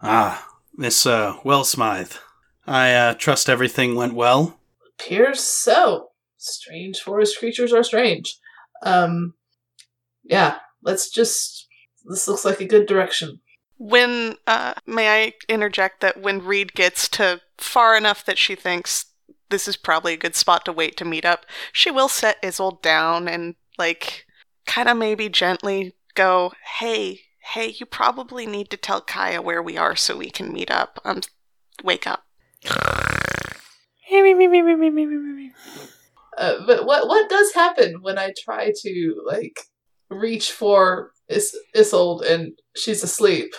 ah, Miss uh, Wellsmythe. I uh, trust everything went well. Appears so. Strange forest creatures are strange. Um, yeah. Let's just. This looks like a good direction. When, uh, may I interject that when Reed gets to far enough that she thinks this is probably a good spot to wait to meet up, she will set Isolde down and, like, kind of maybe gently go, hey, hey, you probably need to tell Kaija where we are so we can meet up. Um, wake up. Uh, but what what does happen when I try to like reach for Is- Isolde and she's asleep?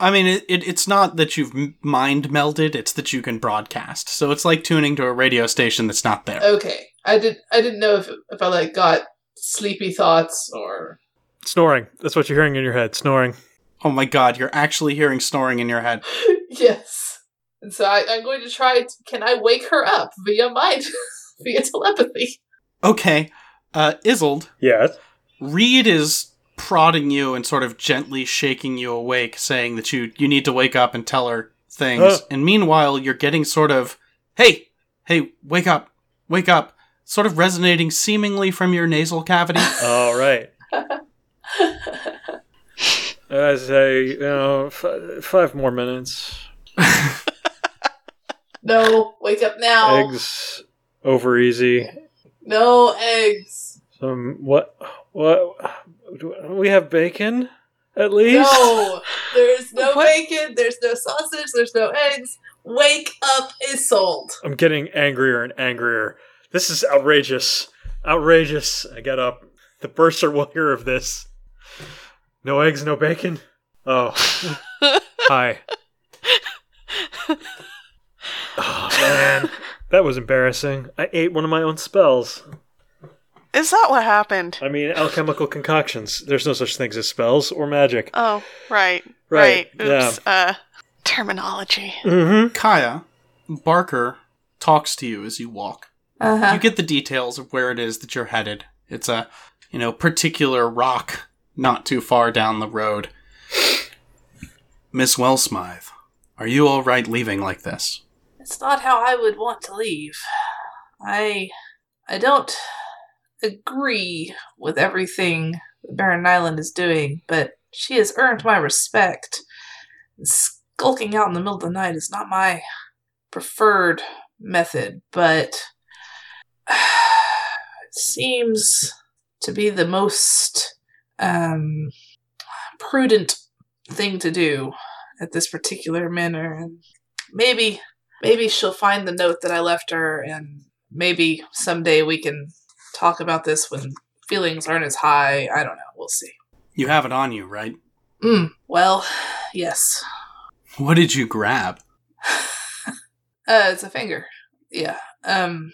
I mean, it, it, it's not that you've mind melded; it's that you can broadcast. So it's like tuning to a radio station that's not there. Okay, I did I didn't know if if I like got sleepy thoughts or Snoring. That's what you're hearing in your head. Snoring. Oh my god, you're actually hearing snoring in your head. yes. And so I, I'm going to try. To, can I wake her up via mind, via telepathy? Okay, uh, Isolde, Yes. Reed is prodding you and sort of gently shaking you awake, saying that you you need to wake up and tell her things. Huh. And meanwhile, you're getting sort of, hey, hey, wake up, wake up, sort of resonating seemingly from your nasal cavity. All right. I say, you know, f- five more minutes. no, wake up now. Eggs over easy. No eggs. Some what? What? We have bacon, at least. No, there's no What? bacon. There's no sausage. There's no eggs. Wake up, Isolde. I'm getting angrier and angrier. This is outrageous. Outrageous. I get up. The bursar will hear of this. No eggs, no bacon. Oh, hi. Oh man, that was embarrassing. I ate one of my own spells. Is that what happened? I mean, alchemical concoctions. There's no such things as spells or magic. Oh, right, Right, right. Oops. Uh, terminology. Mm-hmm. Kaija, Barker talks to you as you walk. Uh You get the details of where it is that you're headed. It's a you know, particular rock not too far down the road. Miss Wellsmythe, are you all right leaving like this? It's not how I would want to leave. I I don't agree with everything Baron Nyland is doing, but she has earned my respect. Skulking out in the middle of the night is not my preferred method, but it seems to be the most um, prudent thing to do at this particular manner. And maybe, maybe she'll find the note that I left her, and maybe someday we can talk about this when feelings aren't as high. I don't know. We'll see. You have it on you, right? Mm, well, yes. What did you grab? Uh, it's a finger. Yeah. Um,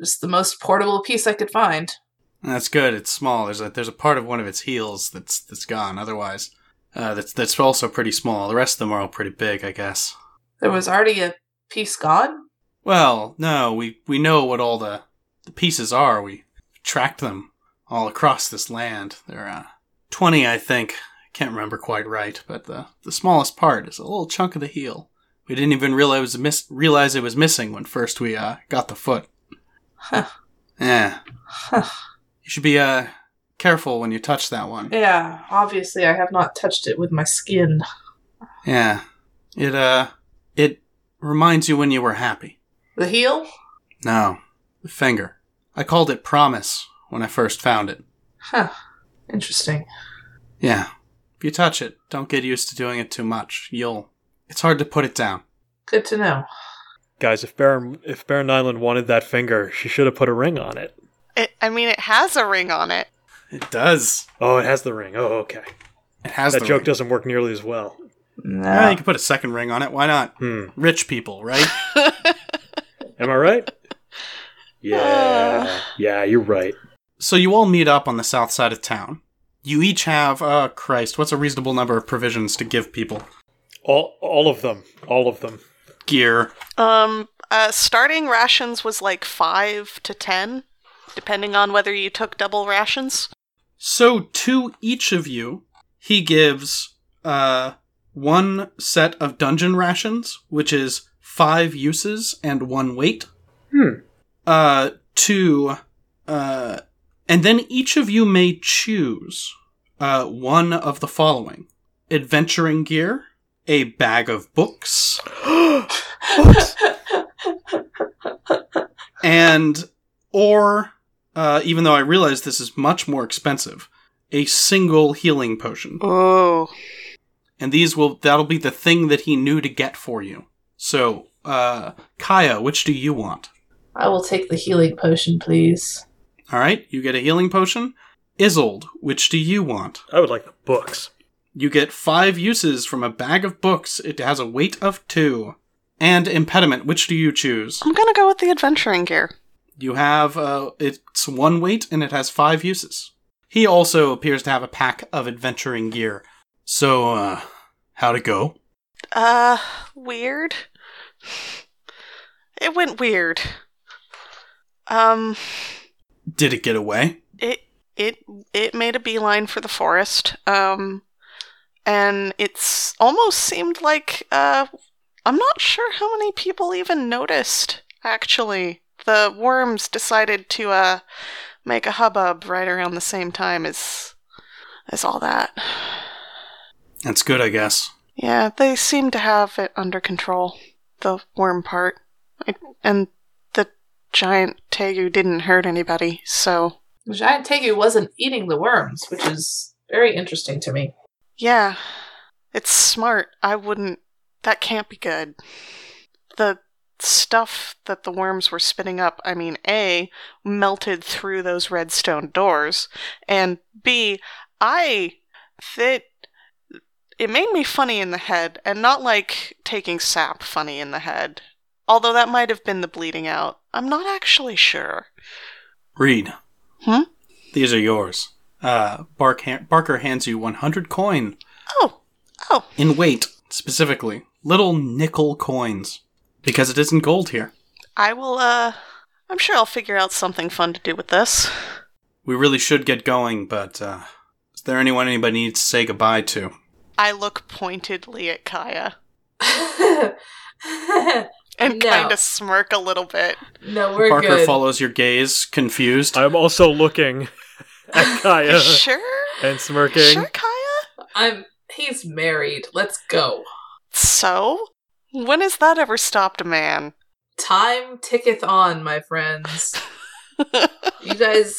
just the most portable piece I could find. That's good. It's small. There's a there's a part of one of its heels that's that's gone. Otherwise, uh, that's that's also pretty small. The rest of them are all pretty big, I guess. There was already a piece gone. Well, no, we we know what all the the pieces are. We tracked them all across this land. There are uh, twenty, I think. Can't remember quite right, but the the smallest part is a little chunk of the heel. We didn't even realize it was realize it was missing when first we uh, got the foot. Huh. Yeah, Huh. you should be uh careful when you touch that one. Yeah, obviously I have not touched it with my skin. Yeah, it uh it reminds you when you were happy. The heel? No, the finger. I called it promise when I first found it. Huh. Interesting. Yeah. If you touch it, don't get used to doing it too much. You'll. It's hard to put it down. Good to know. Guys, if Baron if Baron Nyland wanted that finger, she should have put a ring on it. It, I mean, it has a ring on it. It does. Oh, it has the ring. Oh, okay. It has that the joke ring. doesn't work nearly as well. No. Yeah, you can put a second ring on it. Why not? Hmm. Rich people, right? Am I right? Yeah. yeah, you're right. so you all meet up on the south side of town. You each have, uh, Christ, what's a reasonable number of provisions to give people? All all of them. All of them. Gear. Um, uh, starting rations was like five to ten, depending on whether you took double rations. So to each of you, he gives uh one set of dungeon rations, which is five uses and one weight. Hmm. Uh to uh and then each of you may choose uh one of the following. Adventuring gear, a bag of books, and or uh, even though I realize this is much more expensive, a single healing potion. Oh, And these will that'll be the thing that he knew to get for you. So, uh Kaija, which do you want? I will take the healing potion, please. All right, you get a healing potion. Isolde, which do you want? I would like the books. You get five uses from a bag of books. It has a weight of two. And impediment, which do you choose? I'm gonna go with the adventuring gear. You have uh, it's one weight and it has five uses. He also appears to have a pack of adventuring gear. So, uh, how'd it go? Uh, weird. It went weird. Um, Did it get away? it it it made a beeline for the forest. Um, and it's almost seemed like uh, I'm not sure how many people even noticed. Actually, the worms decided to uh make a hubbub right around the same time as as all that. That's good, I guess. Yeah, they seem to have it under control. The worm part. I, and giant tegu didn't hurt anybody, so. The giant tegu wasn't eating the worms, which is very interesting to me. Yeah. It's smart. I wouldn't. That can't be good. The stuff that the worms were spitting up, I mean, A, melted through those redstone doors, and B, I. That. It made me funny in the head, and not like taking sap funny in the head. Although that might have been the bleeding out. I'm not actually sure. Reed. Hmm? These are yours. Uh, Bark ha- Barker hands you 100 coin Oh. Oh. in weight, specifically. Little nickel coins. Because it isn't gold here. I will, uh. I'm sure I'll figure out something fun to do with this. We really should get going, but uh, is there anyone anybody needs to say goodbye to? I look pointedly at Kaija no, and No. kind of smirk a little bit. No, we're Barker good. follows your gaze, confused. I'm also looking at Kaija Sure? and smirking. Sure, Kaija? I'm. He's married. Let's go. So? When has that ever stopped a man? Time ticketh on, my friends. You guys,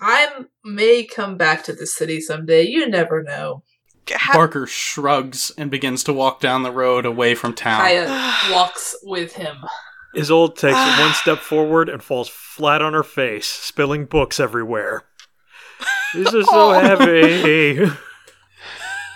I may come back to the city someday. You never know. Ha- Barker shrugs and begins to walk down the road away from town. Kaija walks with him. Isolde takes one step forward and falls flat on her face, spilling books everywhere. This is so Oh. heavy.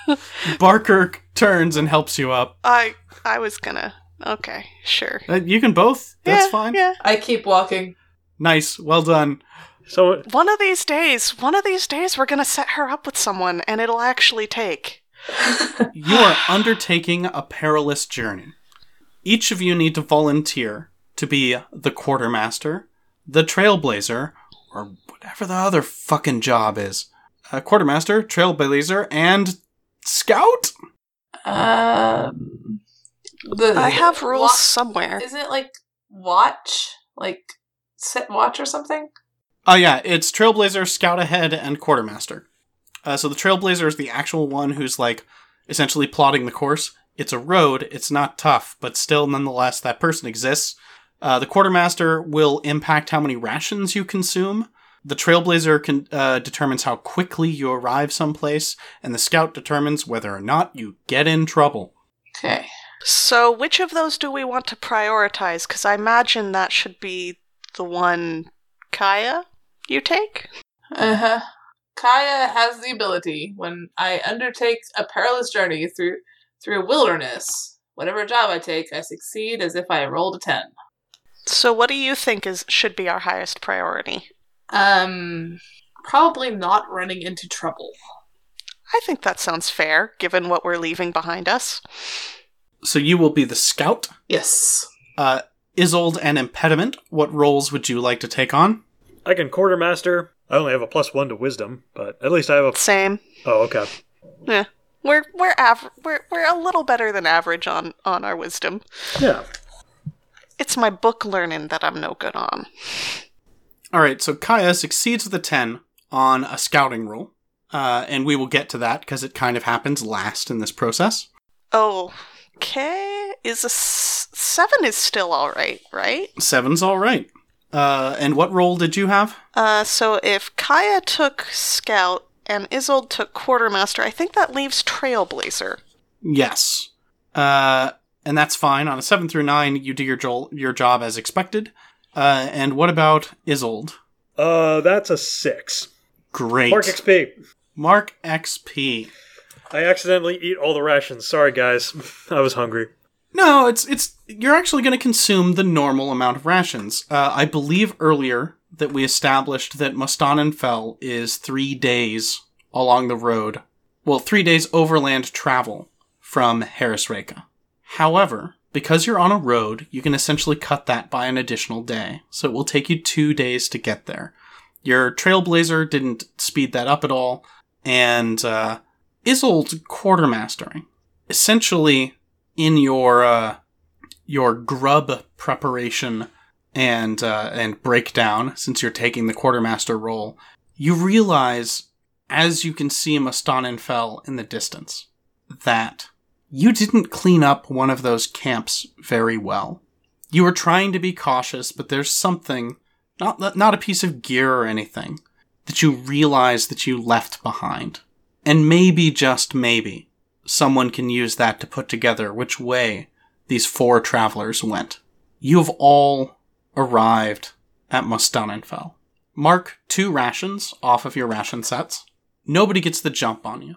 Barker turns and helps you up. I I was gonna. Okay, sure. Uh, you can both. That's yeah, fine. Yeah. I keep walking. Nice. Well done. So One of these days, one of these days, we're gonna set her up with someone, and it'll actually take. You are undertaking a perilous journey. Each of you need to volunteer to be the quartermaster, the trailblazer, or whatever the other fucking job is. A quartermaster, trailblazer, and scout? Um, the I have rules wa- somewhere. Isn't it like watch, like set watch or something? Oh, yeah, it's trailblazer, scout ahead, and quartermaster. Uh, so the trailblazer is the actual one who's like essentially plotting the course. It's a road, it's not tough, but still, nonetheless, that person exists. Uh, the quartermaster will impact how many rations you consume. The trailblazer can, uh, determines how quickly you arrive someplace, and the scout determines whether or not you get in trouble. Okay. So, which of those do we want to prioritize? Because I imagine that should be the one Kaija you take. Uh huh. Kaija has the ability when I undertake a perilous journey through through a wilderness. Whatever job I take, I succeed as if I rolled a ten. So, what do you think is should be our highest priority? Um, probably not running into trouble. I think that sounds fair, given what we're leaving behind us. So you will be the scout. Yes. Uh, Isolde and Impediment, what roles would you like to take on? I can quartermaster. I only have a plus one to wisdom, but at least I have a. Same. Oh, okay. Yeah, we're we're aver- we're we're a little better than average on on our wisdom. Yeah. It's my book learning that I'm no good on. All right, so Kaija succeeds with a 10 on a scouting roll. Uh, and we will get to that because it kind of happens last in this process. Oh, Okay, is a s- seven is still all right, right? Seven's all right. Uh, and what role did you have? Uh, so if Kaija took scout and Isolde took quartermaster, I think that leaves trailblazer. Yes. Uh, and that's fine. On a 7 through 9, you do your, jo- your job as expected. Uh, and what about Isolde? Uh, that's a six. Great. Mark XP. Mark XP. I accidentally eat all the rations. Sorry, guys. I was hungry. No, it's it's you're actually going to consume the normal amount of rations. Uh, I believe earlier that we established that Mustanen Fell is three days along the road. Well, three days overland travel from Harris Reka. However, because you're on a road, you can essentially cut that by an additional day. So it will take you two days to get there. Your Trailblazer didn't speed that up at all, and uh, Isolde's quartermastering. Essentially, in your uh, your grub preparation and uh, and breakdown, since you're taking the quartermaster role, you realize as you can see Mustanenfell in the distance that you didn't clean up one of those camps very well. You were trying to be cautious, but there's something not not a piece of gear or anything that you realize that you left behind. And maybe just maybe someone can use that to put together which way these four travelers went. You have all arrived at Mustanenfell. Mark two rations off of your ration sets. Nobody gets the jump on you.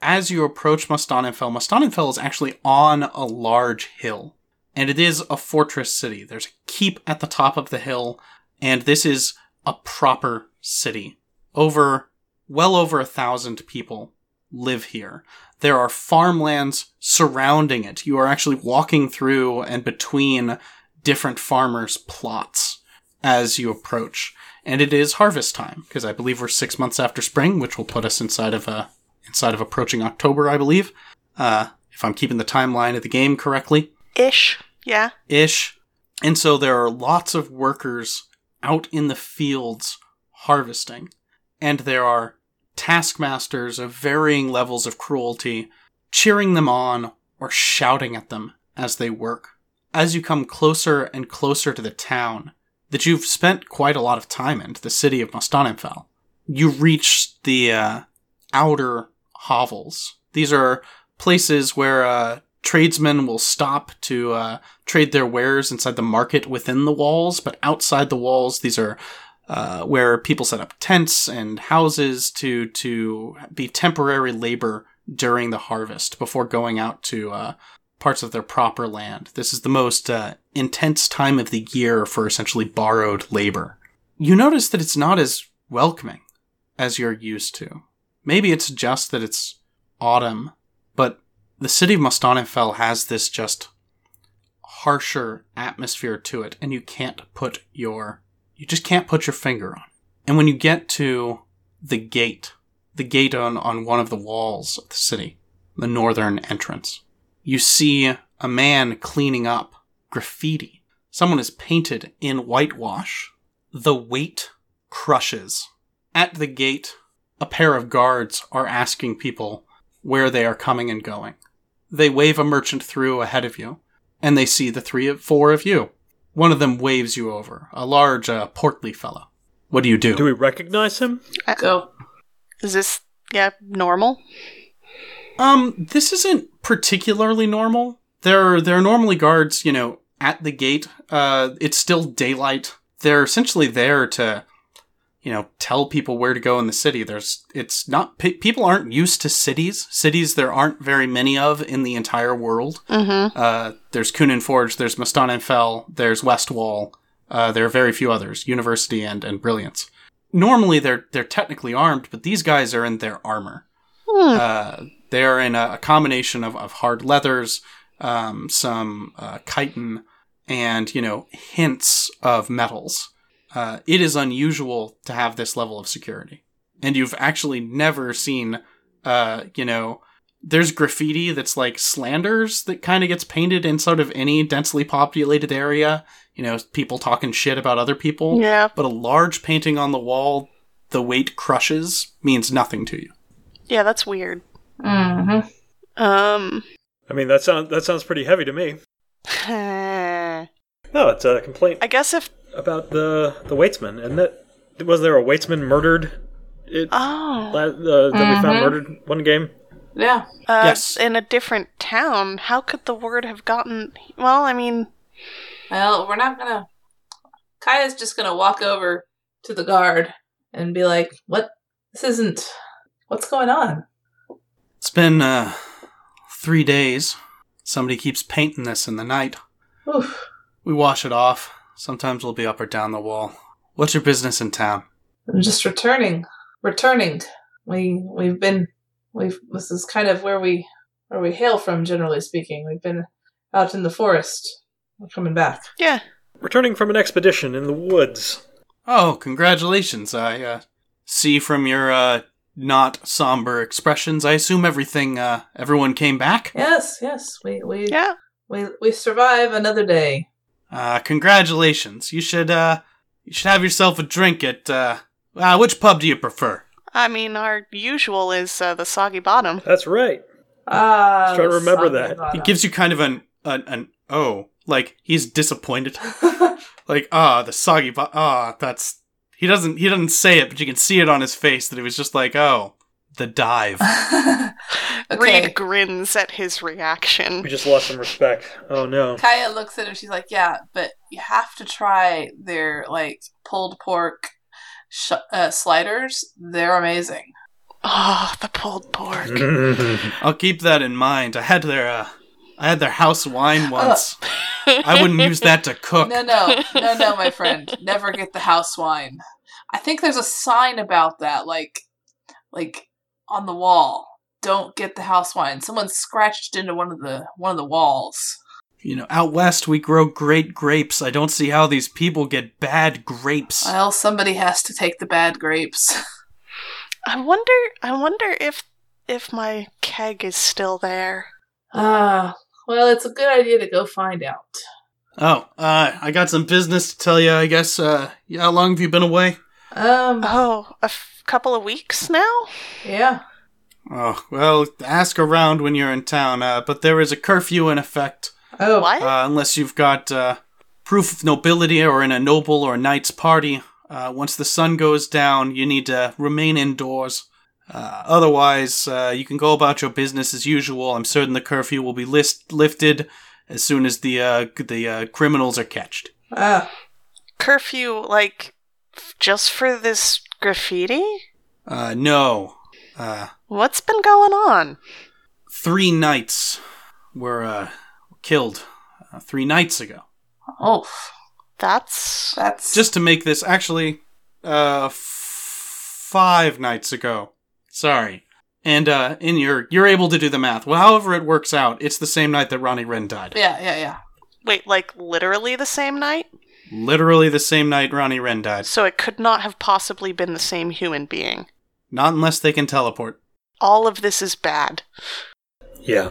As you approach Mustanenfell, Mustanenfell is actually on a large hill, and it is a fortress city. There's a keep at the top of the hill, and this is a proper city. Over, well over a thousand people live here. There are farmlands surrounding it. You are actually walking through and between different farmers' plots. as you approach. And it is harvest time because I believe we're six months after spring, which will put us inside of a inside of approaching October, I believe. Uh, if I'm keeping the timeline of the game correctly, Ish. Yeah. ish. And so there are lots of workers out in the fields harvesting, and there are taskmasters of varying levels of cruelty cheering them on or shouting at them as they work. As you come closer and closer to the town that you've spent quite a lot of time in, the city of Mustanenfell, you reach the uh, outer hovels. These are places where uh, tradesmen will stop to uh, trade their wares inside the market within the walls, but outside the walls, these are uh, where people set up tents and houses to to be temporary labor during the harvest before going out to uh, parts of their proper land. This is the most uh, intense time of the year for essentially borrowed labor. You notice that it's not as welcoming as you're used to. Maybe it's just that it's autumn, but the city of Mustanenfell has this just harsher atmosphere to it, and you can't put your you just can't put your finger on. And when you get to the gate, the gate on, on one of the walls of the city, the northern entrance, you see a man cleaning up graffiti. Someone is painted in whitewash. The weight crushes. At the gate, a pair of guards are asking people where they are coming and going. They wave a merchant through ahead of you, and they see the three of four of you. One of them waves you over, a large, uh, portly fellow. What do you do? Do we recognize him? Go. Is this yeah normal? Um, this isn't particularly normal. There, are, there are normally guards, you know, at the gate. Uh, it's still daylight. They're essentially there to, you know, tell people where to go in the city. There's, it's not, pe- people aren't used to cities. Cities there aren't very many of in the entire world. Mm-hmm. Uh, there's Kunin Forge, there's Mustanenfell, there's Westwall. Uh, there are very few others, University and, and Brilliance. Normally they're, they're technically armed, but these guys are in their armor. Hmm. Uh, they're in a, a combination of, of hard leathers, um, some uh, chitin, and you know hints of metals. Uh, it is unusual to have this level of security, and you've actually never seen, uh, you know, there's graffiti that's like slanders that kind of gets painted in sort of any densely populated area. You know, people talking shit about other people. Yeah. But a large painting on the wall, the weight crushes, means nothing to you. Yeah, that's weird. Mm-hmm. Um. I mean, that sounds that sounds pretty heavy to me. No, it's a complaint I guess if about the the waitsman, isn't it? Was there a waitsman murdered? It, oh la- uh, that we found Mhm. murdered one game. Yeah. uh, Yes. in a different town, how could the word have gotten? Well, I mean, Well, we're not gonna. Kaija's just gonna walk over to the guard and be like, "What? This isn't. What's going on?" It's been uh, three days. Somebody keeps painting this in the night. Oof. We wash it off. Sometimes we'll be up or down the wall. What's your business in town? I'm just returning. Returning. We we've been we've this is kind of where we where we hail from, generally speaking. We've been out in the forest. We're coming back. yeah. Returning from an expedition in the woods. Oh, congratulations. I uh, see from your uh, not somber expressions, I assume everything, uh, everyone came back? Yes, yes. We we Yeah. we we survive another day. Uh, congratulations. You should, uh, you should have yourself a drink at, uh, uh, which pub do you prefer? I mean, our usual is uh, the soggy bottom. That's right. Ah, Just trying to remember that. bottom. He gives you kind of an, an, an oh, like he's disappointed. like, ah, the soggy, bo- ah, that's, he doesn't, he doesn't say it, but you can see it on his face that he was just like, oh, the dive. okay. Reed grins at his reaction. We just lost some respect. Oh no. Kaija looks at him. She's like, "Yeah, but you have to try their like pulled pork sh- uh, sliders. They're amazing." Oh, the pulled pork. I'll keep that in mind. I had their, uh, I had their house wine once. I wouldn't use that to cook. No, no, no, no, my friend. Never get the house wine. I think there's a sign about that, like, like on the wall. Don't get the house wine. Someone scratched into one of the one of the walls. You know, out west we grow great grapes. I don't see how these people get bad grapes. Well, somebody has to take the bad grapes. I wonder. I wonder if if my keg is still there. Ah, well, it's a good idea to go find out. Oh, uh, I got some business to tell you, I guess. Uh, yeah, how long have you been away? Um, Oh, a f- couple of weeks now. yeah. Oh, well, ask around when you're in town, uh, but there is a curfew in effect. Oh, What? Uh, unless you've got uh, proof of nobility or in a noble or knight's party. Uh, once the sun goes down, you need to remain indoors. Uh, otherwise, uh, you can go about your business as usual. I'm certain the curfew will be list- lifted as soon as the uh, the uh, criminals are catched. Ah, Curfew, like, f- just for this graffiti? Uh, no. Uh, What's been going on? three knights were uh, killed uh, three nights ago. oh, That's that's Just to make this actually, uh, f- five nights ago. Sorry. And uh, in your, you're able to do the math. Well, however it works out, it's the same night that Ronnie Wren died. yeah, yeah, yeah. wait, like literally the same night. Literally the same night Ronnie Wren died. So it could not have possibly been the same human being. Not unless they can teleport. All of this is bad. Yeah.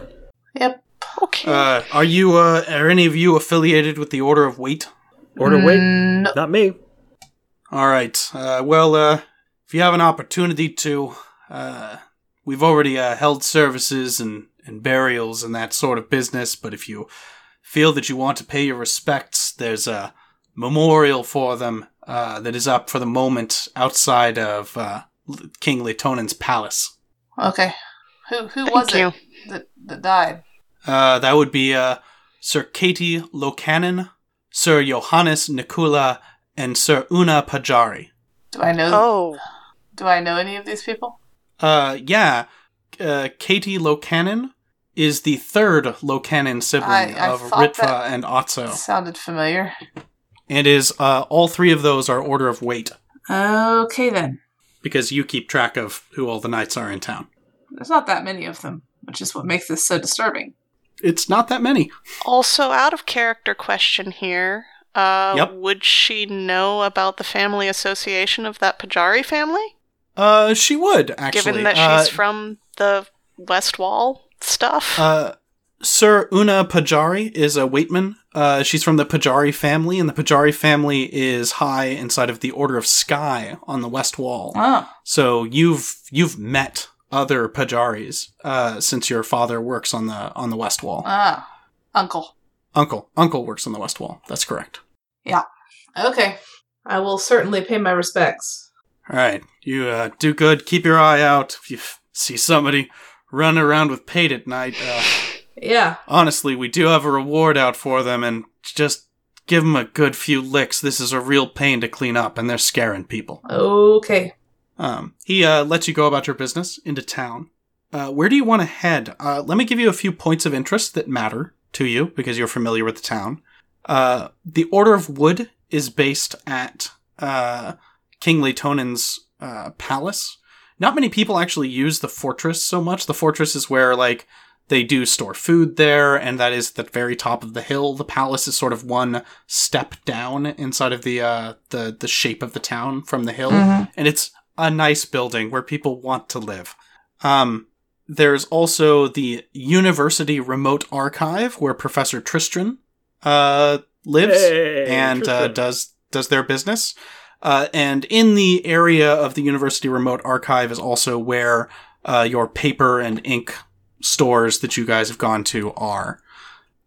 Yep. Okay. Uh, are you, uh, are any of you affiliated with the Order of Wait? Order wait. Mm, No. Not me. All right. Uh, well, uh, if you have an opportunity to, uh, we've already uh, held services and, and burials and that sort of business. But if you feel that you want to pay your respects, there's a memorial for them uh, that is up for the moment outside of uh, King Latonan's palace. Okay. Who who Thank was you. it that that died? Uh, that would be uh, Sir Katie Locanen, Sir Johannes Nikula, and Sir Una Pajari. Do I know? Oh, Do I know any of these people? Uh, yeah. Uh, Katie Locanen is the third Locanen sibling I- I of Ritva that- and Otso, Sounded familiar. And is uh, all three of those are order of weight Okay then. because you keep track of who all the knights are in town. There's not that many of them, which is what makes this so disturbing. It's not that many. also out of character question here. Uh, Yep. Would she know about the family association of that Pajari family? Uh, she would actually, given that Uh, she's from the West Wall stuff. Uh, Sir Una Pajari is a waitman. Uh, she's from the Pajari family, and the Pajari family is high inside of the Order of Sky on the West Wall. Oh, So you've you've met other Pajaris uh, since your father works on the on the West Wall. ah, uncle. Uncle Uncle works on the West Wall. That's correct. Yeah. Okay. I will certainly pay my respects. All right, you uh, do good. Keep your eye out if you f- see somebody running around with paint at night. Yeah. honestly, we do have a reward out for them, and just give them a good few licks. This is a real pain to clean up, and they're scaring people. Okay. Um, he uh, lets you go about your business into town. Uh, where do you want to head? Uh, let me give you a few points of interest that matter to you because you're familiar with the town. Uh, the Order of Wood is based at uh, King Latonan's uh, palace. Not many people actually use the fortress so much. The fortress is where like they do store food there, and that is the very top of the hill. The palace is sort of one step down inside of the uh, the the shape of the town from the hill, Mhm. and it's a nice building where people want to live. Um, there's also the University Remote Archive where Professor Tristran uh, lives Hey, and uh, does does their business. Uh, and in the area of the University Remote Archive is also where uh, your paper and ink stores that you guys have gone to are.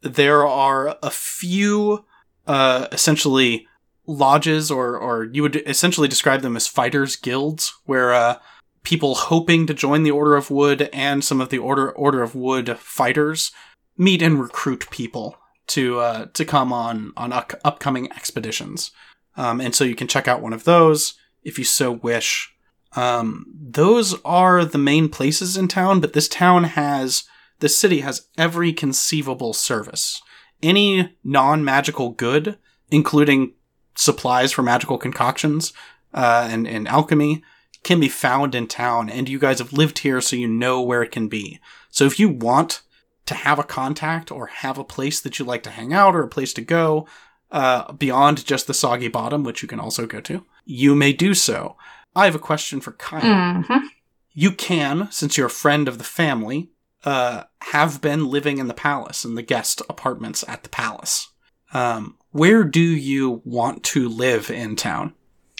There are a few, uh, essentially lodges, or or you would essentially describe them as fighters guilds, where uh, people hoping to join the Order of Wood and some of the Order Order of Wood fighters meet and recruit people to uh, to come on on up- upcoming expeditions. Um, and so you can check out one of those if you so wish. Um, those are the main places in town, but this town has this city has every conceivable service. Any non-magical good, including supplies for magical concoctions uh, and, and alchemy, can be found in town, and you guys have lived here, so you know where it can be. So if you want to have a contact or have a place that you like to hang out or a place to go uh, beyond just the Soggy Bottom, which you can also go to, you may do so. I have a question for Kyle. Mm-hmm. You can, since you're a friend of the family, uh, have been living in the palace, in the guest apartments at the palace. Um, where do you want to live in town?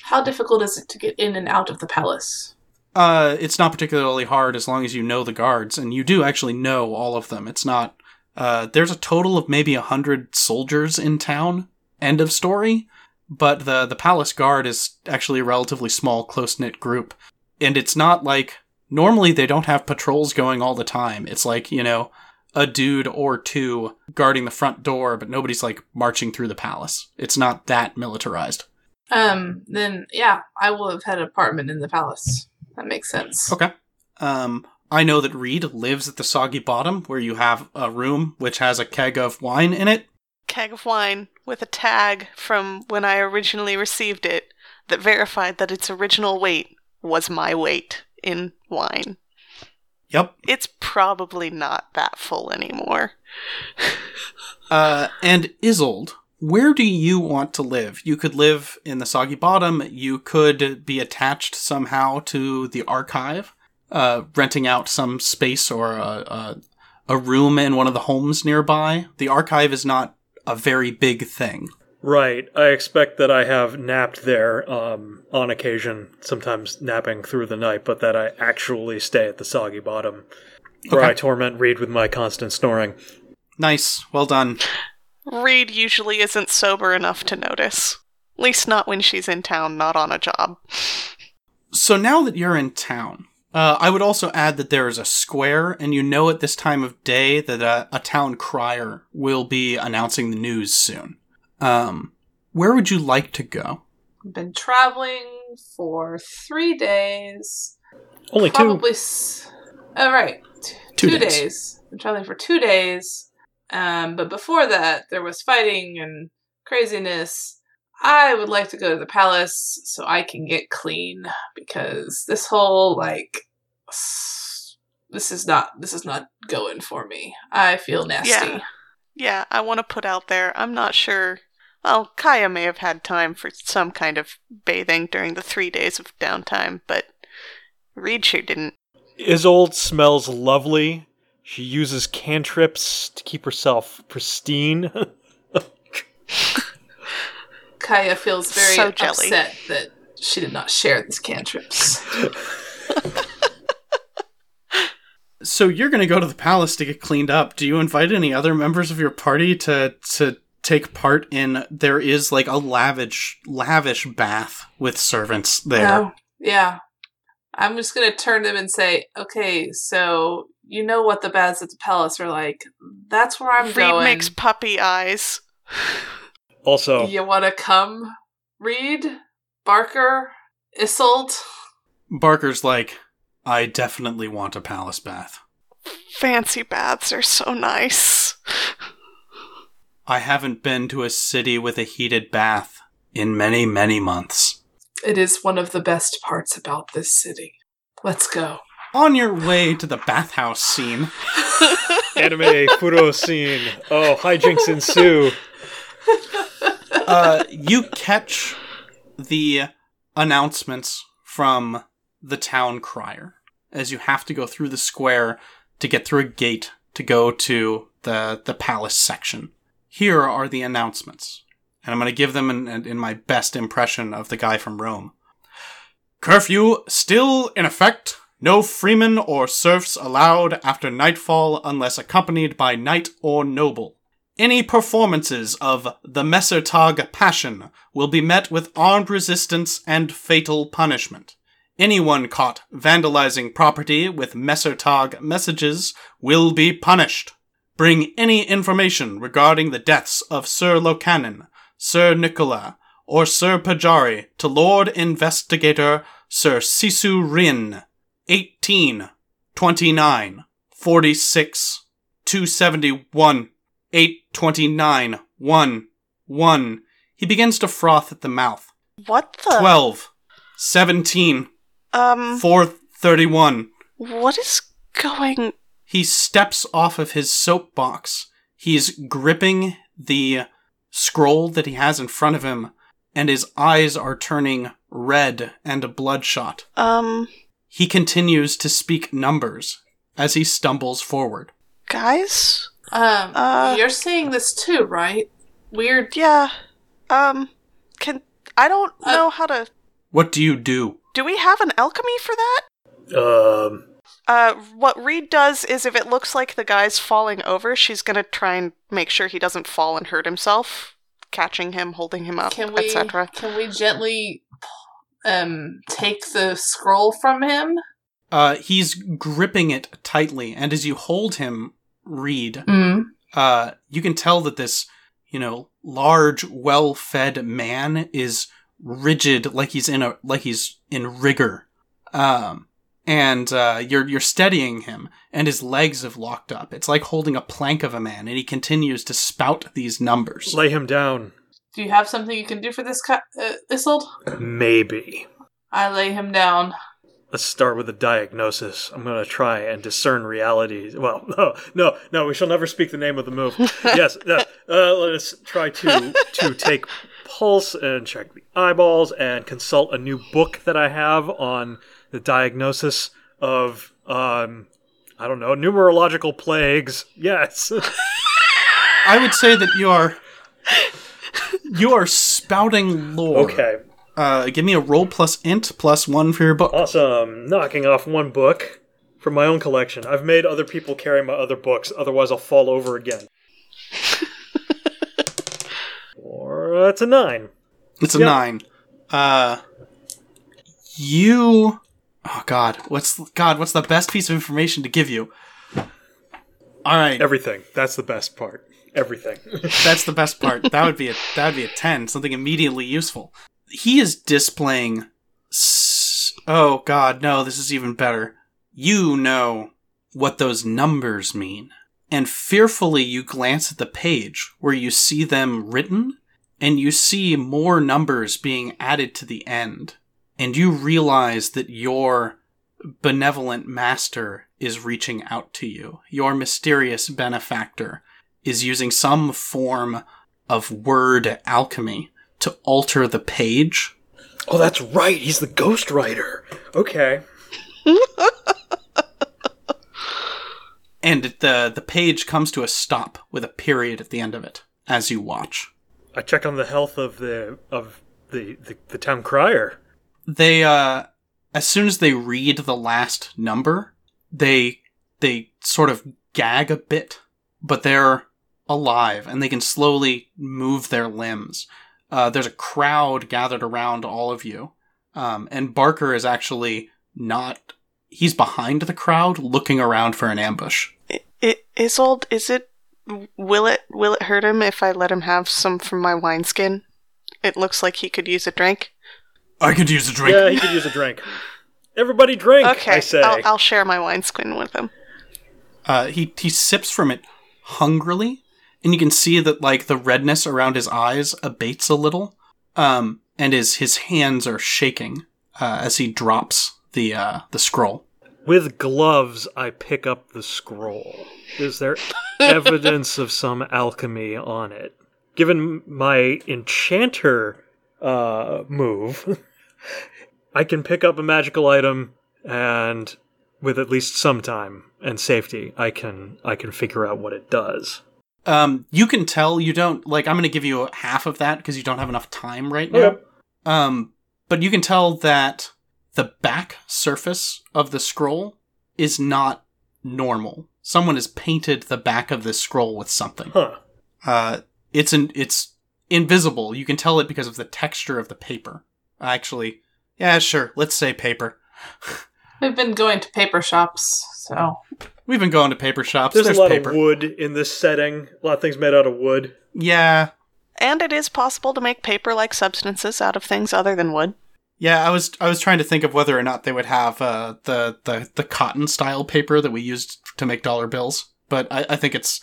How difficult is it to get in and out of the palace? Uh, it's not particularly hard as long as you know the guards, and you do actually know all of them. It's not. Uh, there's a total of maybe a hundred soldiers in town. End of story. But the the palace guard is actually a relatively small, close knit group, and it's not like normally they don't have patrols going all the time. It's like you know a dude or two guarding the front door, but nobody's like marching through the palace. It's not that militarized. Um, then yeah, I will have had an apartment in the palace. That makes sense. Okay. Um, I know that Reed lives at the Soggy Bottom, where you have a room which has a keg of wine in it. Keg of wine with a tag from when I originally received it that verified that its original weight was my weight in wine. Yep. It's probably not that full anymore. Uh, and Isolde, where do you want to live? You could live in the Soggy Bottom. You could be attached somehow to the archive, uh, renting out some space or a, a, a room in one of the homes nearby. The archive is not a very big thing. Right. I expect that I have napped there um, on occasion, sometimes napping through the night, but that I actually stay at the soggy bottom, where Okay. I torment Reed with my constant snoring. Nice. Well done. Reed usually isn't sober enough to notice. At least not when she's in town, not on a job. So now that you're in town, uh, I would also add that there is a square, and you know at this time of day that a, a town crier will be announcing the news soon. Um, where would you like to go? I've been traveling for three days. Only two. Probably. S- oh, right. T- Two two days. days. I'm traveling for two days. Um, but before that, there was fighting and craziness. I would like to go to the palace so I can get clean because this whole like this is not this is not going for me. I feel nasty. Yeah. Yeah, I want to put out there. I'm not sure. Well, Kaija may have had time for some kind of bathing during the three days of downtime, but Reed sure didn't. Isolde smells lovely. She uses cantrips to keep herself pristine. Kaija feels very So jelly. upset that she did not share these cantrips. So you're going to go to the palace to get cleaned up. Do you invite any other members of your party to to take part in? There is like a lavish lavish bath with servants there. No. Yeah. I'm just gonna turn them and say, okay, so you know what the baths at the palace are like. That's where I'm Reed going. makes puppy eyes. Also, You wanna come, Reed Barker? Isolde? Barker's like, I definitely want a palace bath. Fancy baths are so nice. I haven't been to a city with a heated bath in many, many months. It is one of the best parts about this city. Let's go. On your way to the bathhouse scene, anime furo scene. Oh, hijinks ensue. uh, you catch the announcements from the town crier as you have to go through the square to get through a gate to go to the the palace section. Here are the announcements, and I'm going to give them in, in my best impression of the guy from Rome. Curfew still in effect. No freemen or serfs allowed after nightfall unless accompanied by knight or noble. Any performances of the Messertag Passion will be met with armed resistance and fatal punishment. Anyone caught vandalizing property with Messertag messages will be punished. Bring any information regarding the deaths of Sir Locanon, Sir Nicola, or Sir Pajari to Lord Investigator Sir Sisu Rin, 18, 29, 46, 271, 829, 1, 1. He begins to froth at the mouth. What the? 12, 17, um, 431. what is going? he steps off of his soapbox. He's gripping the scroll that he has in front of him, and his eyes are turning red and bloodshot. Um, He continues to speak numbers as he stumbles forward. guys? Um, Uh, you're seeing this too, right? Weird. Yeah. Um, can I don't Uh, know how to. What do you do? Do we have an alchemy for that? Um, Uh, what Reed does is if it looks like the guy's falling over, she's gonna try and make sure he doesn't fall and hurt himself, catching him, holding him up, etc. can we gently um take the scroll from him? Uh, he's gripping it tightly, and as you hold him, Reed, Mm. uh, you can tell that this, you know, large, well-fed man is rigid, like he's in a like he's in rigor. Um, and uh, you're you're steadying him, and his legs have locked up. It's like holding a plank of a man, and he continues to spout these numbers. lay him down. Do you have something you can do for this ca- uh, Isolde? Maybe. I lay him down. Let's start with a diagnosis. I'm going to try and discern reality. Well, no, no, no. We shall never speak the name of the move. yes, uh, uh, let us try to to take pulse and check the eyeballs and consult a new book that I have on the diagnosis of um, I don't know numerological plagues. Yes. I would say that you are you are spouting lore. okay. Uh, give me a roll plus int plus one for your book. Awesome. Knocking off one book from my own collection. I've made other people carry my other books, otherwise I'll fall over again. or that's a nine. It's a Yep. nine. Uh, you. Oh God, what's God? What's the best piece of information to give you? All right, Everything. That's the best part. Everything. that's the best part. That would be a that would be a ten. Something immediately useful. He is displaying. S- oh God, no! This is even better. You know what those numbers mean, and fearfully you glance at the page where you see them written, and you see more numbers being added to the end, and you realize that your benevolent master is reaching out to you. Your mysterious benefactor is using some form of word alchemy to alter the page. oh, that's right. He's the ghostwriter. Okay. And the the page comes to a stop with a period at the end of it as you watch. I check on the health of the of the the, the town crier. They uh as soon as they read the last number, they they sort of gag a bit, but they're alive and they can slowly move their limbs. Uh, there's a crowd gathered around all of you, um, and Barker is actually not. He's behind the crowd, looking around for an ambush. I- I- Isolde, is it? Will it? Will it hurt him if I let him have some from my wineskin? It looks like he could use a drink. I could use a drink. Yeah, he could use a drink. Everybody drink, Okay, I say. I'll, I'll share my wineskin with him. Uh, he he sips from it hungrily, and you can see that like the redness around his eyes abates a little, um, and his his hands are shaking uh, as he drops the uh, the scroll. With gloves, I pick up the scroll. Is there evidence of some alchemy on it? Given my enchanter uh, move, I can pick up a magical item, and with at least some time and safety, I can I can figure out what it does. Um, you can tell you don't like. I'm going to give you half of that because you don't have enough time right now. Okay. Um, but you can tell that the back surface of the scroll is not normal. Someone has painted the back of this scroll with something. Huh. Uh, it's an it's invisible. You can tell it because of the texture of the paper. Actually, yeah, sure. Let's say paper. We've been going to paper shops, so We've been going to paper shops. There's, There's, a lot paper. of wood in this setting. A lot of things made out of wood. Yeah, And it is possible to make paper-like substances out of things other than wood. yeah. I was I was trying to think of whether or not they would have uh, the the the cotton style paper that we used to make dollar bills, but I, I think it's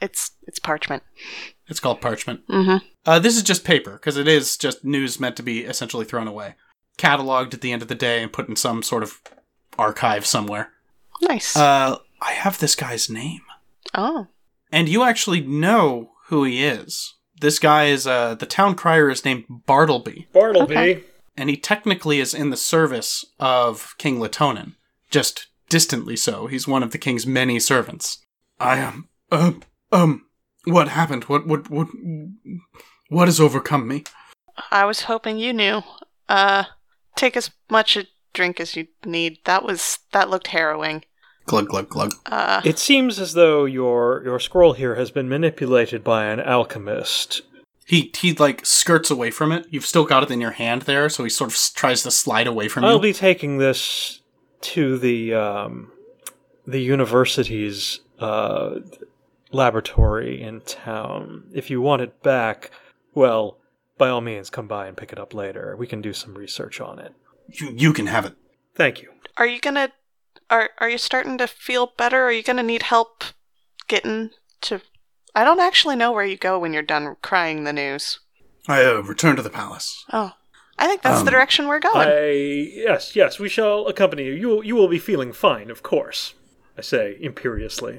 It's it's parchment. it's called parchment. Mm-hmm. Uh, this is just paper because it is just news meant to be essentially thrown away, cataloged at the end of the day and put in some sort of archive somewhere. Nice. Uh, I have this guy's name. Oh. And you actually know who he is. This guy is, uh, the town crier is named Bartleby, Bartleby. Okay. and he technically is in the service of King Latonin. Just distantly so. He's one of the king's many servants. I am, um, um, what happened? What, what, what, what has overcome me? I was hoping you knew. Uh, take as much a drink as you need. That was that looked harrowing. Glug, glug, glug. Uh, It seems as though your your scroll here has been manipulated by an alchemist. He, he, like, skirts away from it. You've still got it in your hand there, so he sort of tries to slide away from it. I'll you. be taking this to the um, the university's uh, laboratory in town. If you want it back, well, by all means, come by and pick it up later. We can do some research on it. You, you can have it. Thank you. are you gonna? Are Are you starting to feel better? Are you gonna need help getting to? I don't actually know where you go when you're done crying the news. I uh, return to the palace. Oh, I think that's the Um, direction we're going. I yes, yes, we shall accompany you. You you will be feeling fine, of course. I say imperiously.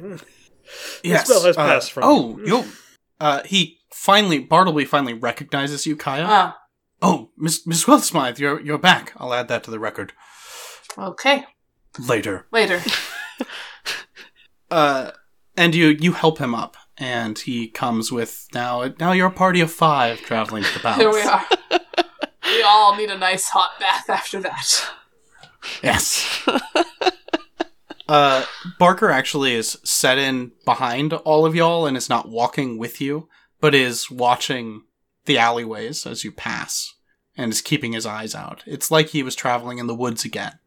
Yes. spell has uh, passed from Oh, you. you. Uh, he finally, Bartleby finally recognizes you, Kaija. Ah, oh, Miss Miss Wildsmith, you're you're back. I'll add that to the record okay. later. Later. Uh, and you you help him up, and he comes with now. Now you're a party of five traveling to the palace. Here we are. we all need a nice hot bath after that. Yes. uh, Barker actually is set in behind all of y'all and is not walking with you, but is watching the alleyways as you pass and is keeping his eyes out. It's like he was traveling in the woods again.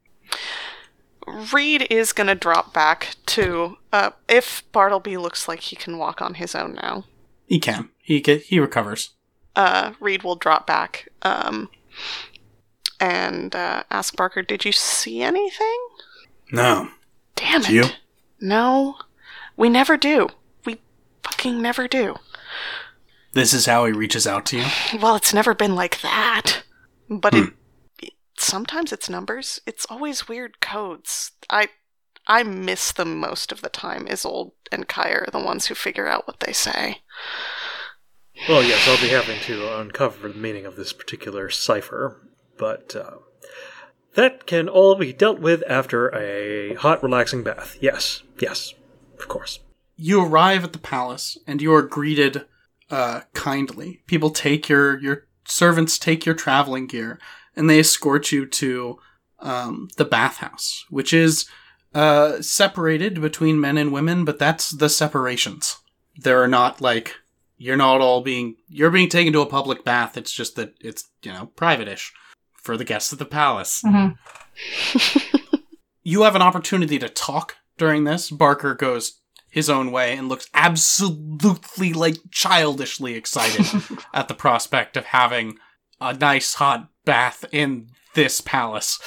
Reed is gonna drop back to uh, if Bartleby looks like he can walk on his own now. He can. He get, he recovers. uh, Reed will drop back um, and uh, ask Barker, "Did you see anything?" No. Damn it! You? No, we never do. We fucking never do. This is how he reaches out to you. Well, it's never been like that. But Hmm. it, it sometimes it's numbers. It's always weird codes. I I miss them most of the time. Isolde and Kai are the ones who figure out what they say. Well, yes, I'll be having to uncover the meaning of this particular cipher, but uh, that can all be dealt with after a hot, relaxing bath. Yes, yes, of course. You arrive at the palace and you are greeted uh, kindly. People take your your servants take your traveling gear and they escort you to um, the bathhouse, which is uh, separated between men and women, but that's the separations. There are not like you're not all being you're being taken to a public bath. It's just that it's you know private-ish for the guests of the palace. you have an opportunity to talk during this. Barker goes his own way and looks absolutely like childishly excited at the prospect of having a nice hot bath in this palace.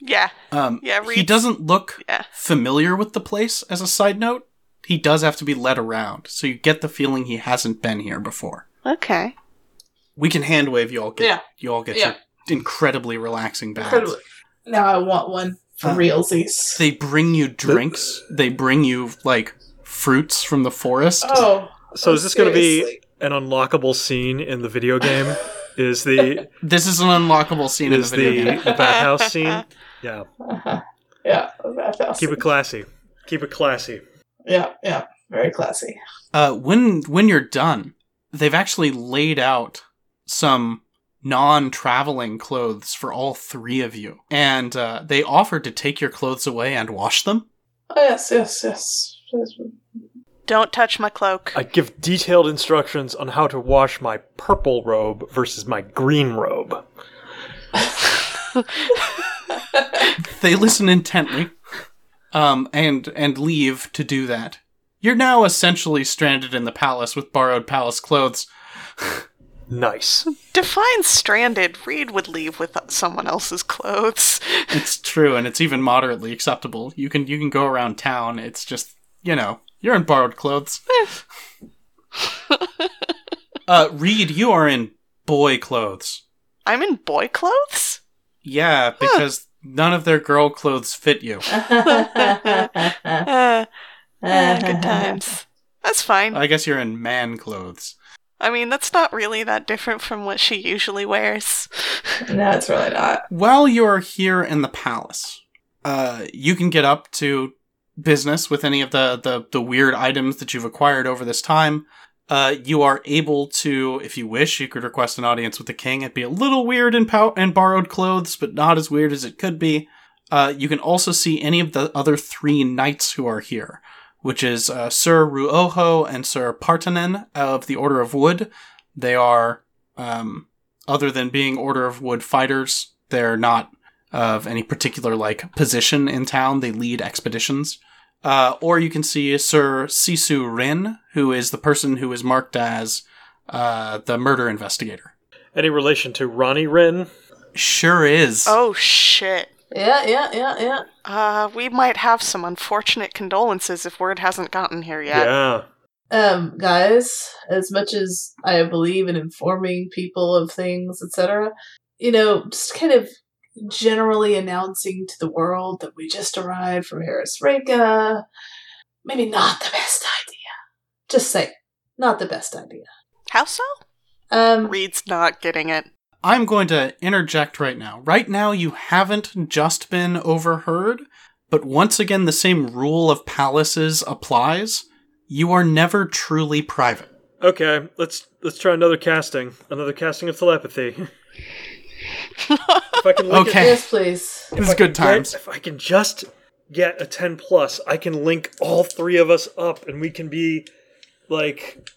Yeah, Um, Yeah, he doesn't look yeah. familiar with the place. As a side note, he does have to be led around, so you get the feeling he hasn't been here before. Okay. We can hand wave you all get Yeah. you all get Yeah. your incredibly relaxing baths. Incredibly. Now I want one for Uh, realsies. They bring you drinks. They bring you like fruits from the forest. Oh. So is this going to be an unlockable scene in the video game? Is the This is an unlockable scene is in the video the, game. the bathhouse scene? Yeah, Uh-huh. Yeah, bathhouse. keep it classy. Keep it classy. Yeah, yeah. Very classy. Uh, when when you're done, they've actually laid out some non-traveling clothes for all three of you, and uh, they offered to take your clothes away and wash them. Oh, yes, yes, yes. Yes. Don't touch my cloak. I give detailed instructions on how to wash my purple robe versus my green robe. They listen intently, um, and and leave to do that. You're now essentially stranded in the palace with borrowed palace clothes. Nice. Define stranded. Reed would leave with someone else's clothes. It's true, and it's even moderately acceptable. You can you can go around town. It's just you know you're in borrowed clothes. uh, Reed, you are in boy clothes. I'm in boy clothes? Yeah, because None of their girl clothes fit you. Uh, uh, good times. That's fine. I guess you're in man clothes. I mean, that's not really that different from what she usually wears. no, it's really not. While you're here in the palace, uh, you can get up to business with any of the, the, the weird items that you've acquired over this time. Uh, you are able to, if you wish, you could request an audience with the king. It'd be a little weird in, pow- in borrowed clothes, but not as weird as it could be. Uh, you can also see any of the other three knights who are here, which is uh, Sir Ruoho and Sir Partanen of the Order of Wood. They are, um, other than being Order of Wood fighters, they're not of any particular like position in town. They lead expeditions. Uh, or you can see Sir Sisu Rin, who is the person who is marked as uh, the murder investigator. Any relation to Ronnie Wren? Sure is. Oh shit. Yeah, yeah, yeah, yeah. Uh, we might have some unfortunate condolences if word hasn't gotten here yet. Yeah. Um, guys, as much as I believe in informing people of things, etc., you know, just kind of generally announcing to the world that we just arrived from Harris Reka, maybe not the best idea. Just say, not the best idea. How so? Um, Reed's not getting it. I'm going to interject right now. Right now, you haven't just been overheard, but once again, the same rule of palaces applies. You are never truly private. Okay, let's let's try another casting. Another casting of telepathy. if I can link Okay. it, yes, please. This is good times. Get- if I can just get a 10 plus, I can link all three of us up and we can be like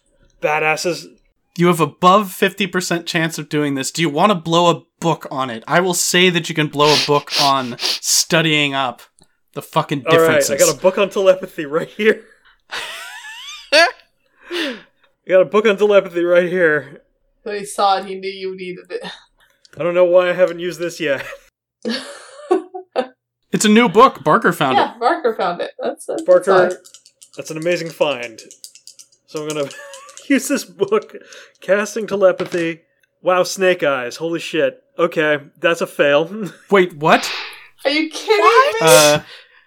badasses. You have above 50% chance of doing this. Do you want to blow a book on it? I will say that you can blow a book on studying up the fucking differences. All right. I got a book on telepathy right here. I got a book on telepathy right here. When he saw it, he knew you needed it. I don't know why I haven't used this yet. It's a new book. Barker found it. yeah, Barker found it. That's, that's Barker, fine. that's an amazing find. So I'm gonna use this book, casting telepathy. Wow, snake eyes! Holy shit. Okay, that's a fail. Wait, what? Are you kidding What? me? Uh,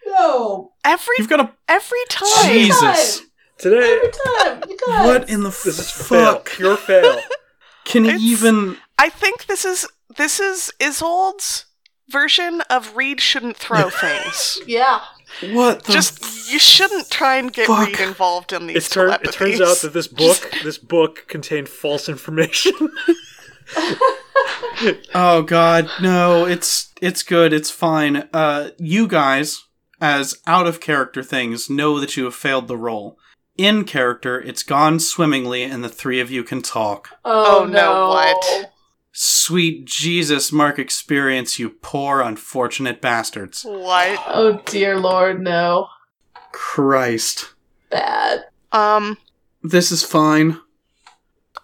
no. Every you've got a every time. Jesus. Today, Every time, you guys. What in the this is fail, fuck? pure fail. Can It's- even I think this is this is Isolde's version of Reed shouldn't throw things. Yeah. What the Just you shouldn't try and get fuck? Reed involved in these It, turn, it turns out that this book, this book contained false information. Oh god, no, it's it's good, it's fine. Uh you guys, as out of character things, know that you have failed the role. In character, it's gone swimmingly and the three of you can talk. Oh, Oh, no, what? Sweet Jesus, Mark experience, you poor unfortunate bastards. what? Oh dear lord, no. Christ. Bad. Um, This is fine.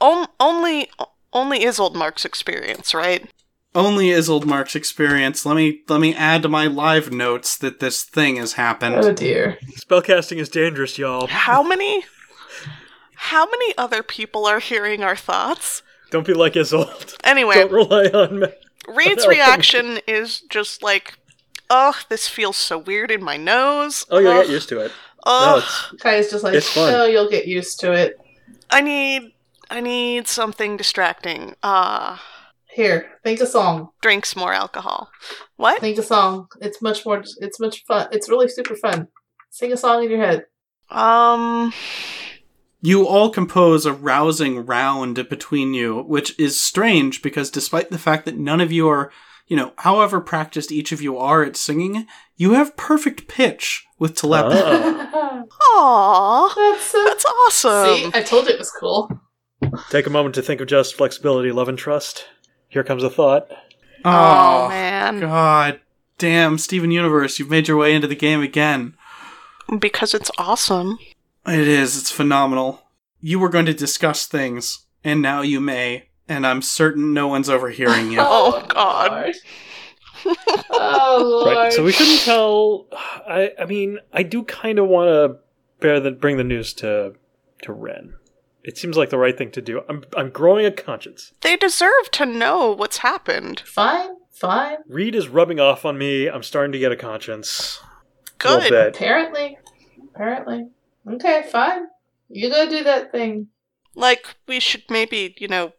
on, only only Isolde Mark's experience, right? Only Isolde Mark's experience. Let me let me add to my live notes that this thing has happened. Oh dear. Spellcasting is dangerous, y'all. How many? How many other people are hearing our thoughts? Don't be like Isolde. Anyway, Don't rely on me. Reed's reaction is just like, "Oh, this feels so weird in my nose. Oh, you'll Ugh, get used to it. No, ugh, it's, Kai's just like, It's fun. oh, you'll get used to it. I need, I need something distracting. Ah, Here, think a song. Drinks more alcohol. What? Think a song. It's much more. It's much fun. It's really super fun. Sing a song in your head. Um, You all compose a rousing round between you, which is strange because despite the fact that none of you are, you know, however practiced each of you are at singing, you have perfect pitch with telepathy. Ah. aw, That's so. that's awesome. See, I told you it was cool. take a moment to think of just flexibility, love, and trust. Here comes a thought. oh Oh, man, God damn, Steven Universe, you've made your way into the game again. because it's awesome. It is, it's phenomenal. You were going to discuss things, and now you may, and I'm certain no one's overhearing you. Oh, God. Oh lord. Right. So we shouldn't tell. I. I mean, I do kind of want to bear the bring the news to to Ren. It seems like the right thing to do. I'm I'm growing a conscience. They deserve to know what's happened. Fine, fine. Reed is rubbing off on me. I'm starting to get a conscience. A little Good. bit. Apparently. Apparently. Okay, fine. You go do that thing. Like we should maybe, you know,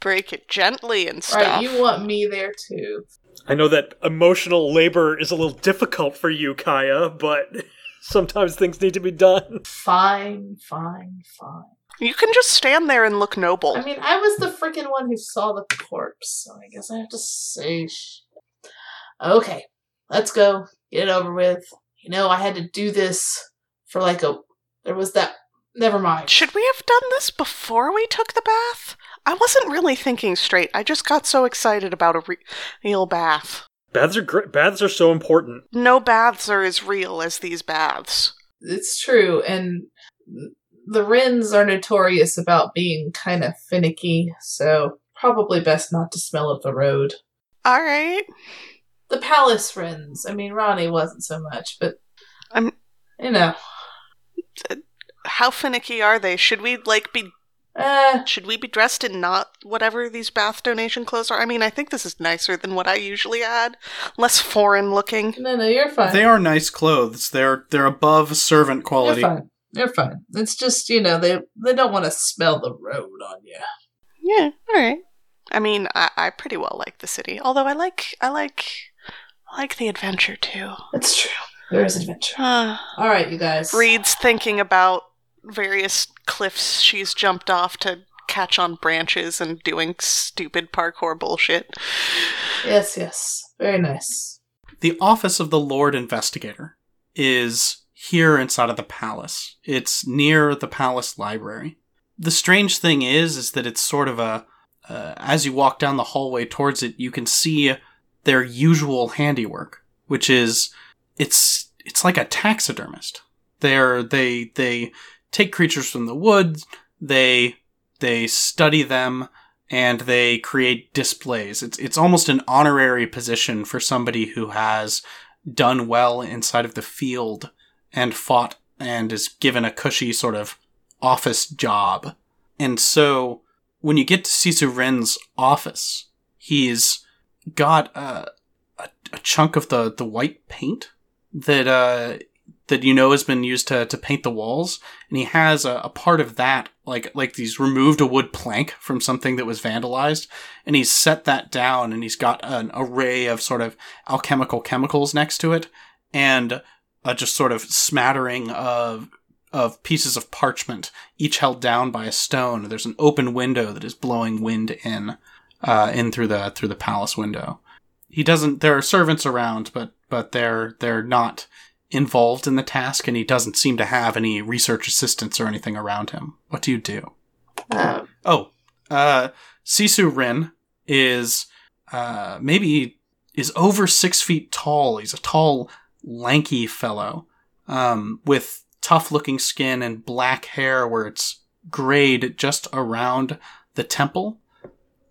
break it gently and stuff. Right, you want me there too. I know that emotional labor is a little difficult for you, Kaija, but sometimes things need to be done. Fine, fine, fine. You can just stand there and look noble. I mean, I was the freaking one who saw the corpse, so I guess I have to say sh- Okay, let's go. Get it over with. You know, I had to do this for like a. There was that. Never mind. Should we have done this before we took the bath? I wasn't really thinking straight. I just got so excited about a re- real bath. Baths are great. Baths are so important. No baths are as real as these baths. It's true, and the Wrens are notorious about being kind of finicky, so probably best not to smell up the road. All right. The Palace Wrens. I mean, Ronnie wasn't so much, but I'm- you know, How finicky are they? Should we like be uh, should we be dressed in not whatever these bath donation clothes are? I mean, I think this is nicer than what I usually had. Less foreign looking. no, no, you're fine. They are nice clothes. They're they're above servant quality. You're quality. fine. You're fine. It's just you know they they don't want to smell the road on you. Yeah, all right. I mean, I, I pretty well like the city. Although I like I like I like the adventure too. It's true. There is adventure. Uh, All right, you guys. Reed's thinking about various cliffs she's jumped off to catch on branches and doing stupid parkour bullshit. Yes, yes. Very nice. The office of the Lord Investigator is here inside of the palace. It's near the palace library. The strange thing is, is that it's sort of a, uh, as you walk down the hallway towards it, you can see their usual handiwork, which is, it's, it's like a taxidermist. They're, they, they take creatures from the woods, they, they study them, and they create displays. It's it's almost an honorary position for somebody who has done well inside of the field and fought and is given a cushy sort of office job. And so when you get to Sisu Ren's office, he's got a, a, a chunk of the, the white paint that uh, that you know has been used to, to paint the walls, and he has a, a part of that like like he's removed a wood plank from something that was vandalized, and he's set that down, and he's got an array of sort of alchemical chemicals next to it, and a just sort of smattering of of pieces of parchment, each held down by a stone. There's an open window that is blowing wind in, uh, in through the through the palace window. He doesn't. There are servants around, but but they're they're not involved in the task, and he doesn't seem to have any research assistants or anything around him. What do you do? Um, Oh, uh, Sisu Rin is uh, maybe is over six feet tall. He's a tall, lanky fellow um, with tough-looking skin and black hair, where it's grayed just around the temple.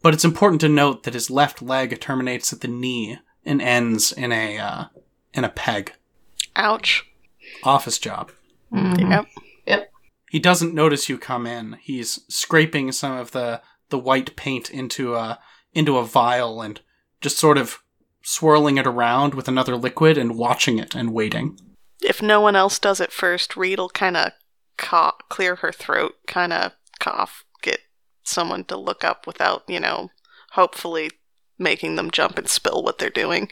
But it's important to note that his left leg terminates at the knee and ends in a uh, in a peg. Ouch. Office job. mhm. Yep. He doesn't notice you come in. He's scraping some of the the white paint into a into a vial and just sort of swirling it around with another liquid and watching it and waiting. If no one else does it first, Reed'll kind of cough, clear her throat, kind of cough, get someone to look up without, you know, hopefully making them jump and spill what they're doing.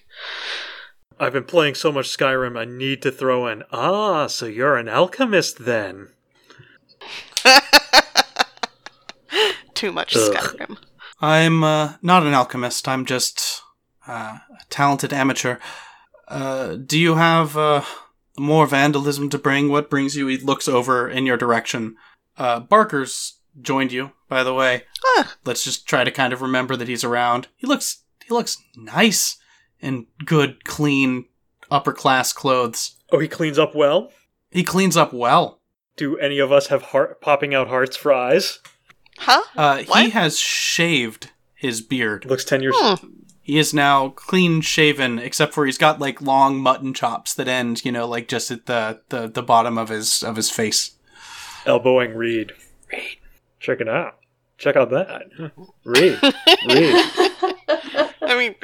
I've been playing so much Skyrim, I need to throw in, ah, so you're an alchemist then. Too much Ugh. Skyrim. I'm uh, not an alchemist. I'm just uh, a talented amateur. Uh, do you have uh, more vandalism to bring? What brings you? He looks over in your direction. Uh, Barker's joined you, by the way. Ah, let's just try to kind of remember that he's around. He looks he looks nice in good, clean, upper class clothes. Oh, he cleans up well? He cleans up well. Do any of us have heart popping out hearts for eyes? huh? Uh, he has shaved his beard. Looks 10 years. Hmm. He is now clean shaven, except for he's got like long mutton chops that end, you know, like just at the, the, the bottom of his of his face. Elbowing Reed. Reed. Check it out. Check out that. Reed. Reed. I mean,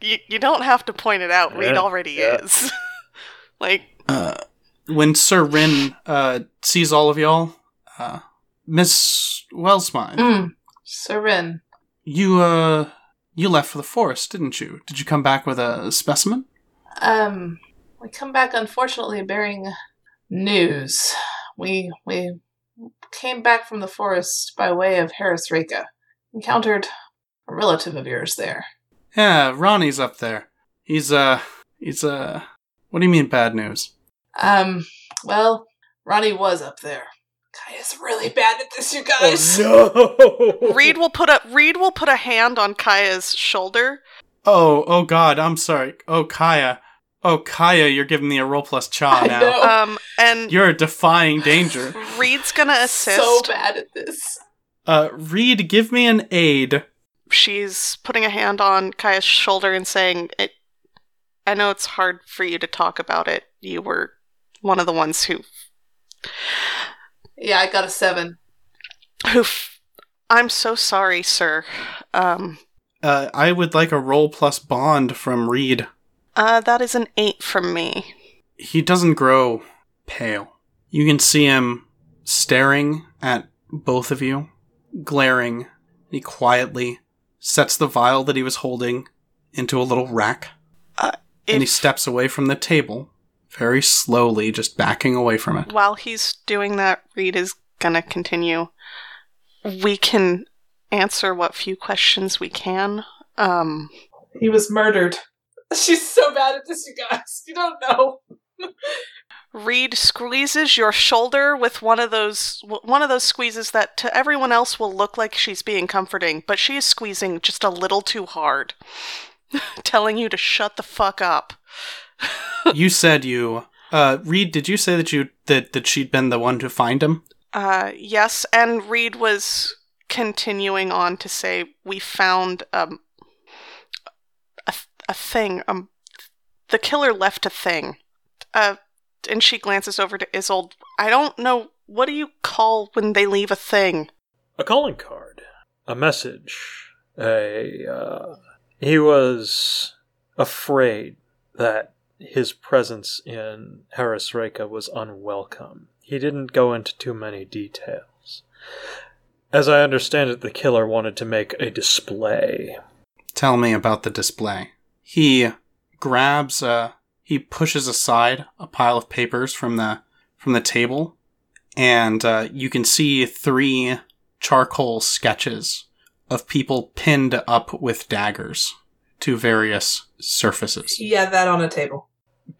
you, you don't have to point it out. Reed Yeah, already yeah. is. like, Uh, when Sir Rin uh, sees all of y'all, uh, Miss Wellsmine, Mm. Serin. you uh, you left for the forest, didn't you? Did you come back with a specimen? Um, we come back unfortunately bearing news. We we came back from the forest by way of Harris Reka. Encountered a relative of yours there. Yeah, Ronnie's up there. He's uh, he's uh, what do you mean bad news? Um, well, Ronnie was up there. Kaija's really bad at this, you guys. Oh no! Reed will put a Reed will put a hand on Kaija's shoulder. Oh, oh God, I'm sorry. Oh Kaija, oh Kaija, you're giving me a roll plus cha I now. know. Um, and You're defying danger. Reed's gonna assist. So bad at this. Uh, Reed, give me an aid. She's putting a hand on Kaija's shoulder and saying, "It. I know it's hard for you to talk about it. You were one of the ones who Yeah, I got a seven. who. F- I'm so sorry, sir. Um, Uh, I would like a roll plus bond from Reed. Uh, that is an eight from me. He doesn't grow pale. You can see him staring at both of you, glaring. He quietly sets the vial that he was holding into a little rack, and he steps away from the table, very slowly, just backing away from it. While he's doing that, Reed is gonna continue. We can answer what few questions we can. Um, He was murdered. She's so bad at this, you guys. You don't know. Reed squeezes your shoulder with one of those one of those squeezes that to everyone else will look like she's being comforting, but she is squeezing just a little too hard, telling you to shut the fuck up. you said you, uh, Reed. Did you say that you that that she'd been the one to find him? Uh, yes, and Reed was continuing on to say we found um a a thing. Um, the killer left a thing. Uh, and she glances over to Isolde. I don't know. What do you call when they leave a thing? a calling card, a message, a. Uh, he was afraid that his presence in Harris Reka was unwelcome. He didn't go into too many details. As I understand it, the killer wanted to make a display. Tell me about the display. He grabs uh he pushes aside a pile of papers from the from the table and uh, you can see three charcoal sketches of people pinned up with daggers to various surfaces. Yeah, that on a table.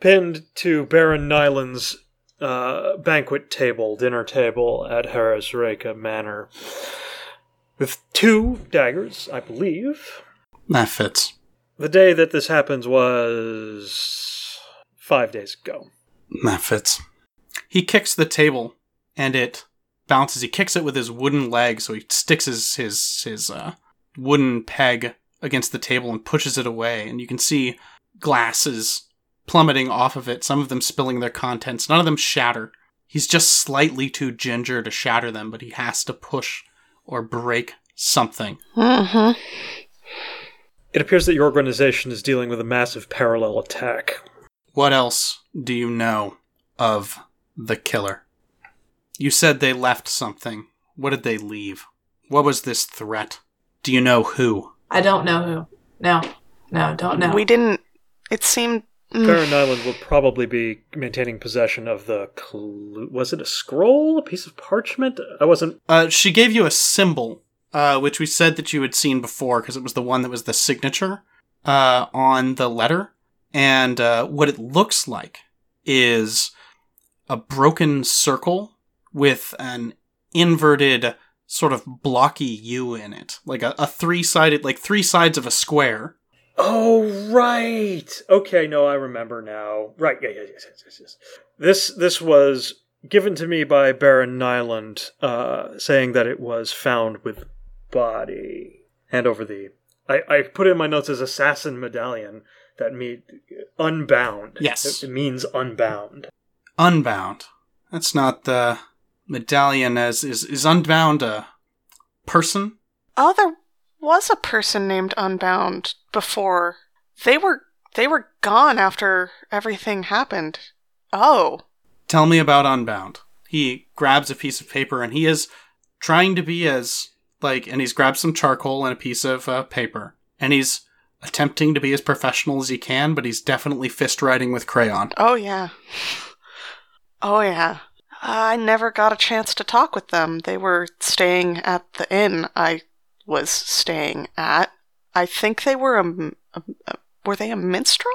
Pinned to Baron Nyland's uh, banquet table, dinner table at Harris Reka Manor, with two daggers, I believe. That fits. The day that this happens was five days ago. That fits. He kicks the table and it bounces. He kicks it with his wooden leg, so he sticks his his his uh, wooden peg against the table and pushes it away. And you can see glasses plummeting off of it. Some of them spilling their contents. None of them shatter. He's just slightly too ginger to shatter them, but he has to push or break something. Mm-hmm. It appears that your organization is dealing with a massive parallel attack. What else do you know of the killer? You said they left something. What did they leave? What was this threat? Do you know who? I don't know who. No. No, don't know. We didn't. It seemed. mm, Baron Nyland will probably be maintaining possession of the. Clu- was it a scroll? A piece of parchment? I wasn't. Uh, she gave you a symbol, uh, which we said that you had seen before because it was the one that was the signature uh, on the letter. And uh, what it looks like is a broken circle with an inverted, sort of blocky U in it, like a, a three-sided, like three sides of a square. Oh right. Okay, no, I remember now. Right. Yeah. Yeah. Yes. Yes. yes. This this was given to me by Baron Nyland, uh, saying that it was found with body. Hand over the. I, I put in my notes as assassin medallion that mean unbound. Yes. It, it means unbound. Unbound. That's not the medallion as is is unbound a person? Oh, there was a person named Unbound before They were they were gone after everything happened. Oh. Tell me about Unbound. He grabs a piece of paper and he is trying to be as like, and he's grabbed some charcoal and a piece of uh, paper, and he's attempting to be as professional as he can, but he's definitely fist writing with crayon. Oh yeah. Oh yeah. I never got a chance to talk with them. They were staying at the inn I was staying at. I think they were a, a, a were they a minstrel?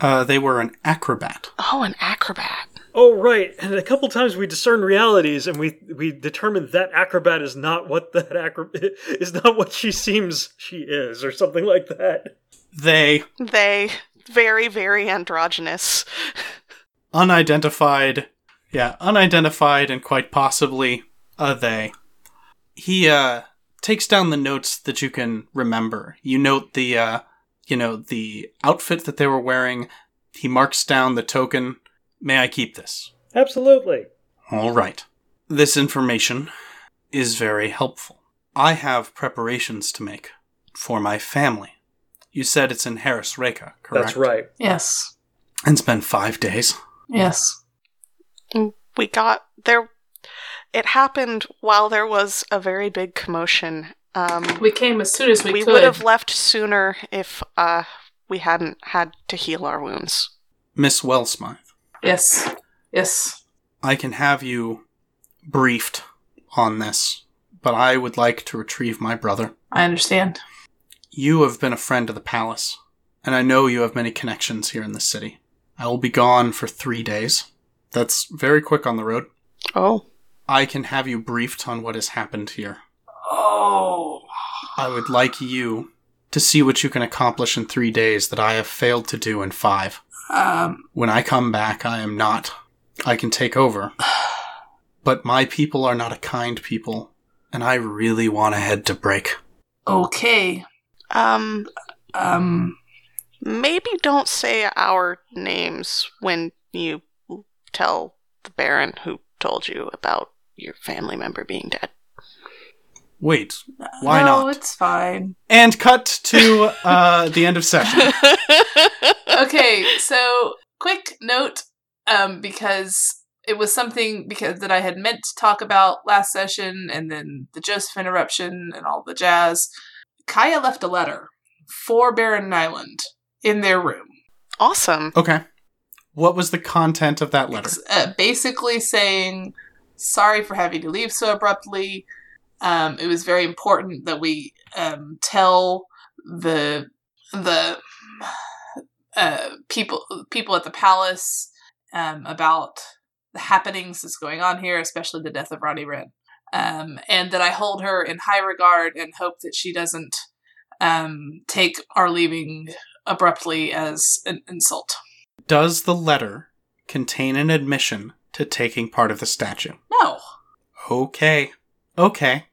Uh, they were an acrobat. Oh, an acrobat. Oh right, and a couple times we discern realities, and we we determined that acrobat is not what that acrobat is not what she seems she is, or something like that. They They very very androgynous. unidentified, yeah, unidentified, and quite possibly a they. He uh takes down the notes that you can remember. You note the uh, you know, the outfit that they were wearing. He marks down the token. May I keep this? Absolutely. All right. This information is very helpful. I have preparations to make for my family. You said it's in Harris Reka, correct? That's right. Yes. And spend five days. Yes. We got there it happened while there was a very big commotion. Um We came as soon as we, could. we could. would have left sooner if uh we hadn't had to heal our wounds. Miss Wellsmythe, Yes. Yes. I can have you briefed on this, but I would like to retrieve my brother. I understand. You have been a friend of the palace, and I know you have many connections here in the city. I will be gone for three days. That's very quick on the road. Oh. I can have you briefed on what has happened here. Oh. I would like you to see what you can accomplish in three days that I have failed to do in five. Um. When I come back, I am not. I can take over. But my people are not a kind people, and I really want to head to break. Okay. Um Um. maybe don't say our names when you tell the baron who told you about your family member being dead. Wait, why no, not? it's fine. And cut to uh, the end of session. okay, so quick note, um, because it was something because that I had meant to talk about last session, and then the Joseph interruption and all the jazz. Kaija left a letter for Baron Nyland in their room, awesome. Okay. What was the content of that letter? uh, basically saying, "Sorry for having to leave so abruptly. Um, it was very important that we um, tell the the uh, people people at the palace um, about the happenings that's going on here, especially the death of Ronnie Wren, um, and that I hold her in high regard and hope that she doesn't um, take our leaving abruptly as an insult." Does the letter contain an admission to taking part of the statue? No. Okay. Okay.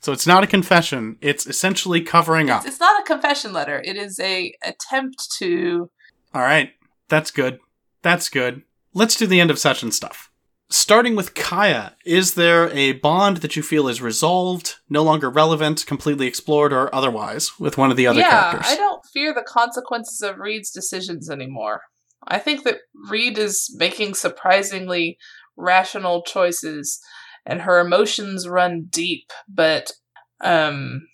So it's not a confession, it's essentially covering up. It's, it's not a confession letter. It is a attempt to. All right. That's good. That's good. Let's do the end of session stuff. Starting with Kaija, is there a bond that you feel is resolved, no longer relevant, completely explored, or otherwise with one of the other yeah, characters? I don't fear the consequences of Reed's decisions anymore. I think that Reed is making surprisingly rational choices, and her emotions run deep. But, um,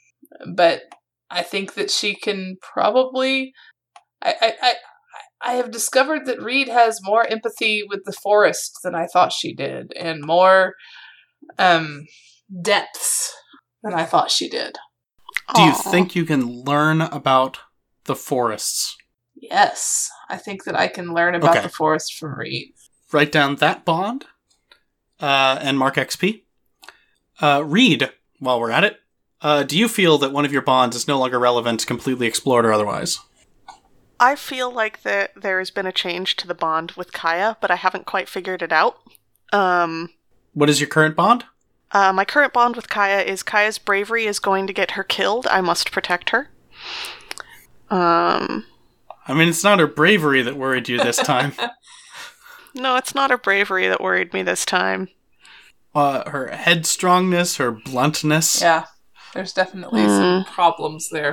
but I think that she can probably. I, I, I, I have discovered that Reed has more empathy with the forest than I thought she did, and more um, depths than I thought she did. Do you Aw. think you can learn about the forests? Yes, I think that I can learn about Okay. the forest from Reed. Write down that bond uh, and mark XP. Uh, Reed, while we're at it, uh, do you feel that one of your bonds is no longer relevant, completely explored, or otherwise? I feel like that there has been a change to the bond with Kaija, but I haven't quite figured it out. Um, What is your current bond? uh, my current bond with Kaija is Kaija's bravery is going to get her killed. I must protect her. Um, I mean, it's not her bravery that worried you this time. no, it's not her bravery that worried me this time. uh, her headstrongness, her bluntness. Yeah, there's definitely some problems there.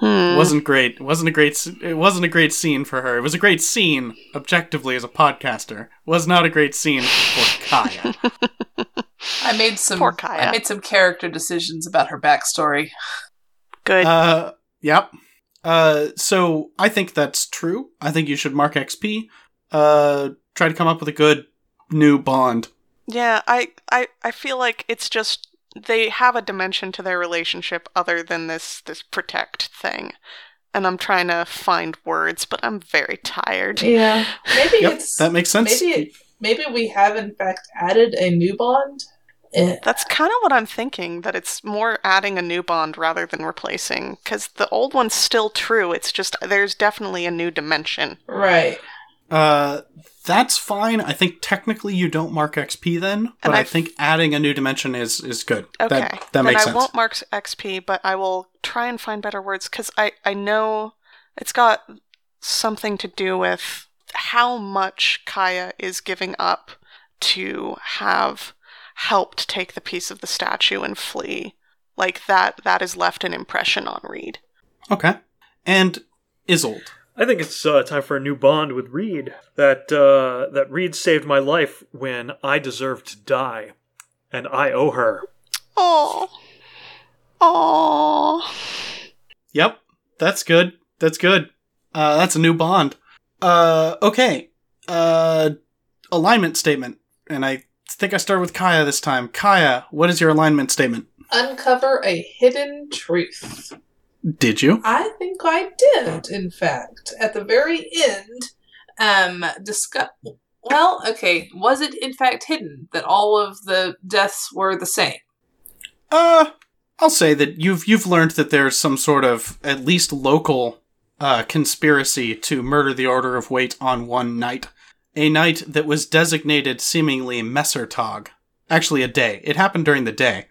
Hmm. It wasn't great. It wasn't a great. It wasn't a great scene for her. It was a great scene objectively as a podcaster. It was not a great scene for Kaija. I made some Poor Kaija. I made some character decisions about her backstory. Good. Uh, yep. Uh, so I think that's true. I think you should mark XP. Uh, try to come up with a good new bond. yeah, I, I, I feel like it's just they have a dimension to their relationship other than this this protect thing, and I'm trying to find words, but I'm very tired. Yeah. Maybe Yep, it's that makes sense. maybe it, maybe we have in fact added a new bond. Eh, That's kind of what I'm thinking. That it's more adding a new bond rather than replacing, because the old one's still true. It's just there's definitely a new dimension. Right. Uh, that's fine. I think technically you don't mark XP then, but I think adding a new dimension is is good. Okay, that, that then makes I sense. I won't mark XP, but I will try and find better words because I I know it's got something to do with how much Kaija is giving up to have helped take the piece of the statue and flee. Like that that has left an impression on Reed. Okay, and Isolde. I think it's uh, time for a new bond with Reed. That uh, that Reed saved my life when I deserved to die, and I owe her. Oh. Oh. Yep, that's good. That's good. Uh, that's a new bond. Uh, okay. Uh, alignment statement, and I think I start with Kaija this time. Kaija, what is your alignment statement? Uncover a hidden truth. Did you? I think I did, in fact. At the very end, Um, discuss. Well, okay. Was it in fact hidden that all of the deaths were the same? Uh, I'll say that you've you've learned that there's some sort of at least local uh, conspiracy to murder the Order of Weight on one night, a night that was designated seemingly Messertag. Actually, a day. It happened during the day.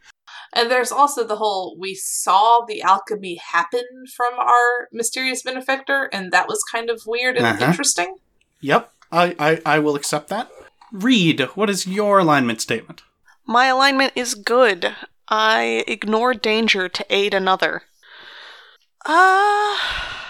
And there's also the whole we saw the alchemy happen from our mysterious benefactor, and that was kind of weird and Uh-huh. interesting. Yep, I, I I will accept that. Reed, what is your alignment statement? My alignment is good. I ignore danger to aid another. Ah.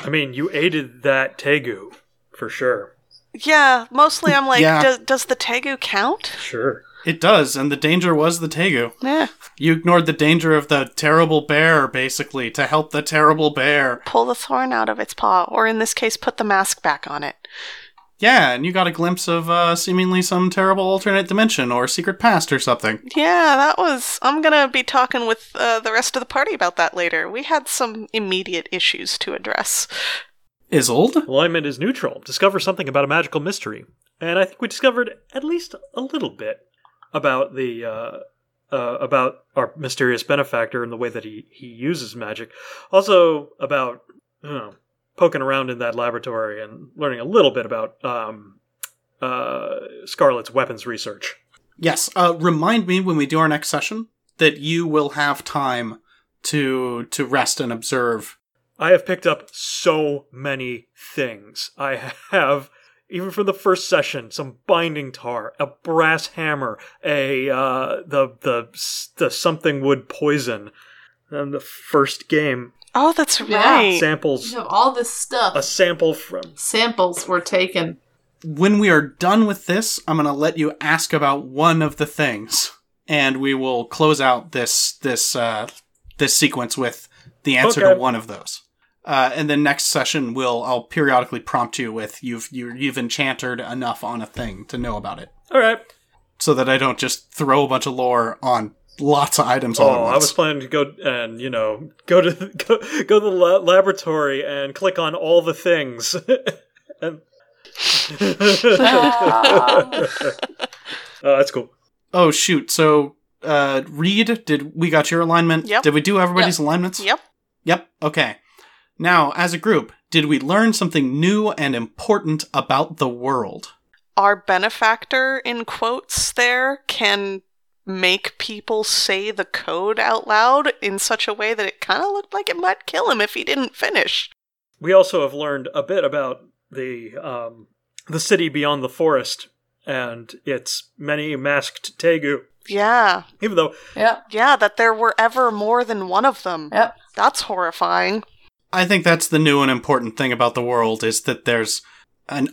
I mean, you aided that Tegu for sure. Yeah, mostly I'm like, Yeah. does, does the Tegu count? Sure. It does, and the danger was the Tegu. Yeah, You ignored the danger of the terrible bear, basically, to help the terrible bear. pull the thorn out of its paw, or in this case, put the mask back on it. Yeah, and you got a glimpse of uh, seemingly some terrible alternate dimension or secret past or something. Yeah, that was. I'm gonna be talking with uh, the rest of the party about that later. We had some immediate issues to address. Isolde? Alignment is neutral. Discover something about a magical mystery, and I think we discovered at least a little bit about the uh, uh, about our mysterious benefactor and the way that he he uses magic. Also about you know, poking around in that laboratory and learning a little bit about um, uh, Scarlet's weapons research. Yes, uh, remind me when we do our next session that you will have time to to rest and observe. I have picked up so many things. I have, even from the first session, some binding tar, a brass hammer, a uh, the the the something wood poison, and the first game Oh, that's right. samples. You have all this stuff. A sample from Samples were taken. When we are done with this, I'm going to let you ask about one of the things, and we will close out this this uh, this sequence with the answer to one of those. Uh, and then next session, we'll I'll periodically prompt you with you've you, you've enchanted enough on a thing to know about it, all right. so that I don't just throw a bunch of lore on lots of items all at Oh, once. I was planning to go and you know go to go, go to the la- laboratory and click on all the things. and. Oh, that's cool. Oh shoot! So, uh, Reed, did we got your alignment? Yep. Did we do everybody's alignments? Yep. Yep. Okay. Now, as a group, did we learn something new and important about the world? Our benefactor, in quotes, there can make people say the code out loud in such a way that it kind of looked like it might kill him if he didn't finish. We also have learned a bit about the um, the city beyond the forest and its many masked tegu. Yeah. Even though Yep. Yeah, that there were ever more than one of them. Yep. That's horrifying. I think that's the new and important thing about the world is that there's an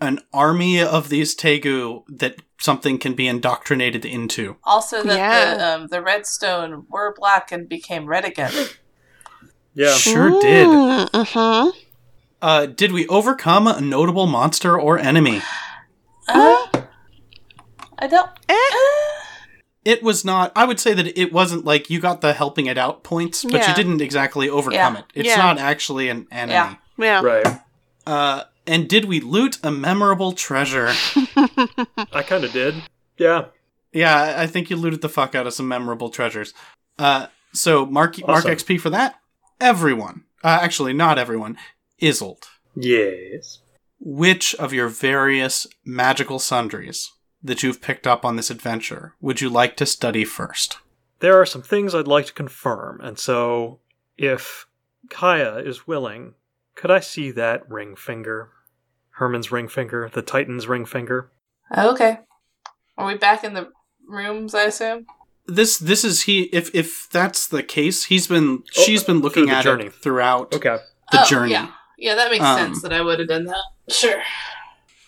an army of these Tegu that something can be indoctrinated into. Also, that Yeah. the um, the redstone were black and became red again. Yeah. Sure did. Mm-hmm. Uh, did we overcome a notable monster or enemy? Uh, I don't. Eh. It was not. I would say that it wasn't like you got the helping it out points, but you didn't exactly overcome Yeah. it. It's Yeah. not actually an enemy. Yeah. Yeah. Right. Uh, and did we loot a memorable treasure? I kind of did. Yeah. yeah, I- I think you looted the fuck out of some memorable treasures. Uh, so mark mark XP for that. Everyone, uh, actually not everyone, Isolde Yes. Which of your various magical sundries that you've picked up on this adventure would you like to study first? There are some things I'd like to confirm, and so if Kaija is willing, could I see that ring finger? Herman's ring finger, the Titan's ring finger. Okay. Are we back in the rooms? I assume. This this is he. If if that's the case, he's been Oh, she's been looking through the at journey. it throughout Okay. the Oh, journey. Yeah. Yeah, that makes Um, sense that I would have done that. Sure.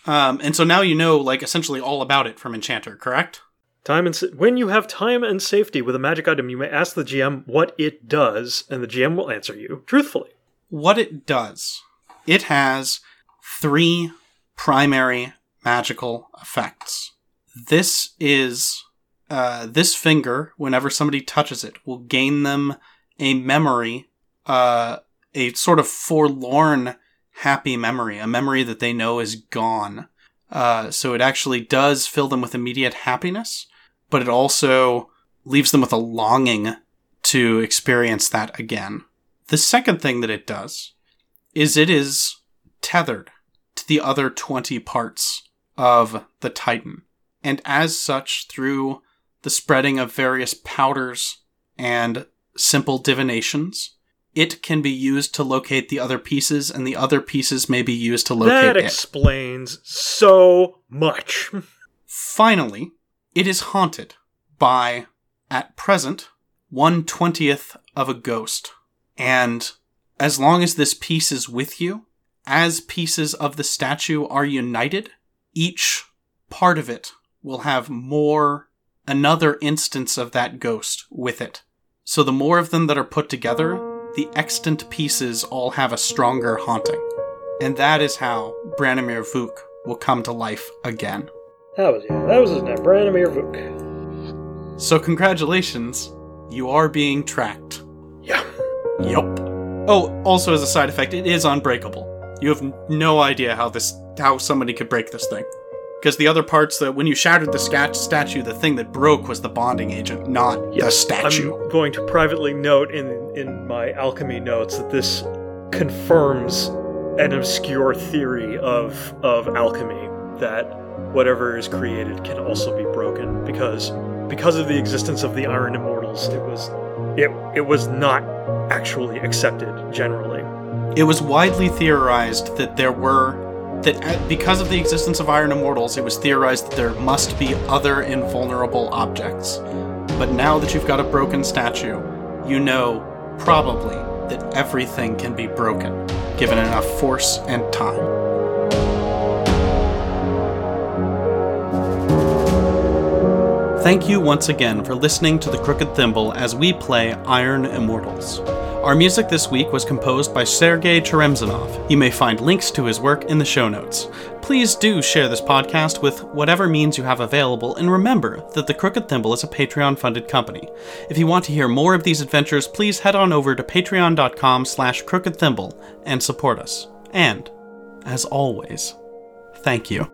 Um, and so now you know like essentially all about it from Enchanter, correct? Time and sa- when you have time and safety with a magic item, you may ask the GM what it does, and the GM will answer you truthfully. what it does, it has three primary magical effects. This is uh, this finger. Whenever somebody touches it, will gain them a memory, uh, a sort of forlorn, happy memory, a memory that they know is gone. Uh, so it actually does fill them with immediate happiness, but it also leaves them with a longing to experience that again. The second thing that it does is it is tethered to the other 20 parts of the Titan. And as such, through the spreading of various powders and simple divinations, it can be used to locate the other pieces, and the other pieces may be used to locate that it. That explains so much. Finally, it is haunted by, at present, one twentieth of a ghost. And as long as this piece is with you, as pieces of the statue are united, each part of it will have more, another instance of that ghost with it. So the more of them that are put together, the extant pieces all have a stronger haunting. And that is how Branimir Vuk will come to life again. That was yeah, that was his name, Branimir Vuk. So, congratulations, you are being tracked. Yeah. Yup. Oh, also as a side effect, it is unbreakable. You have no idea how this, how somebody could break this thing. Because the other parts that when you shattered the scat- statue, the thing that broke was the bonding agent, not the statue. I'm going to privately note in in my alchemy notes that this confirms an obscure theory of of alchemy that whatever is created can also be broken because because of the existence of the iron immortals it was it it was not actually accepted generally It was widely theorized that there were that uh, because of the existence of iron immortals, it was theorized that there must be other invulnerable objects. But now that you've got a broken statue, you know probably that everything can be broken given enough force and time. Thank you once again for listening to the Crooked Thimble as we play Iron Immortals. Our music this week was composed by Sergey Cheremisinov. You may find links to his work in the show notes. Please do share this podcast with whatever means you have available, and remember that the Crooked Thimble is a Patreon funded company. If you want to hear more of these adventures, please head on over to patreon.com slash crookedthimble and support us. And, as always, thank you.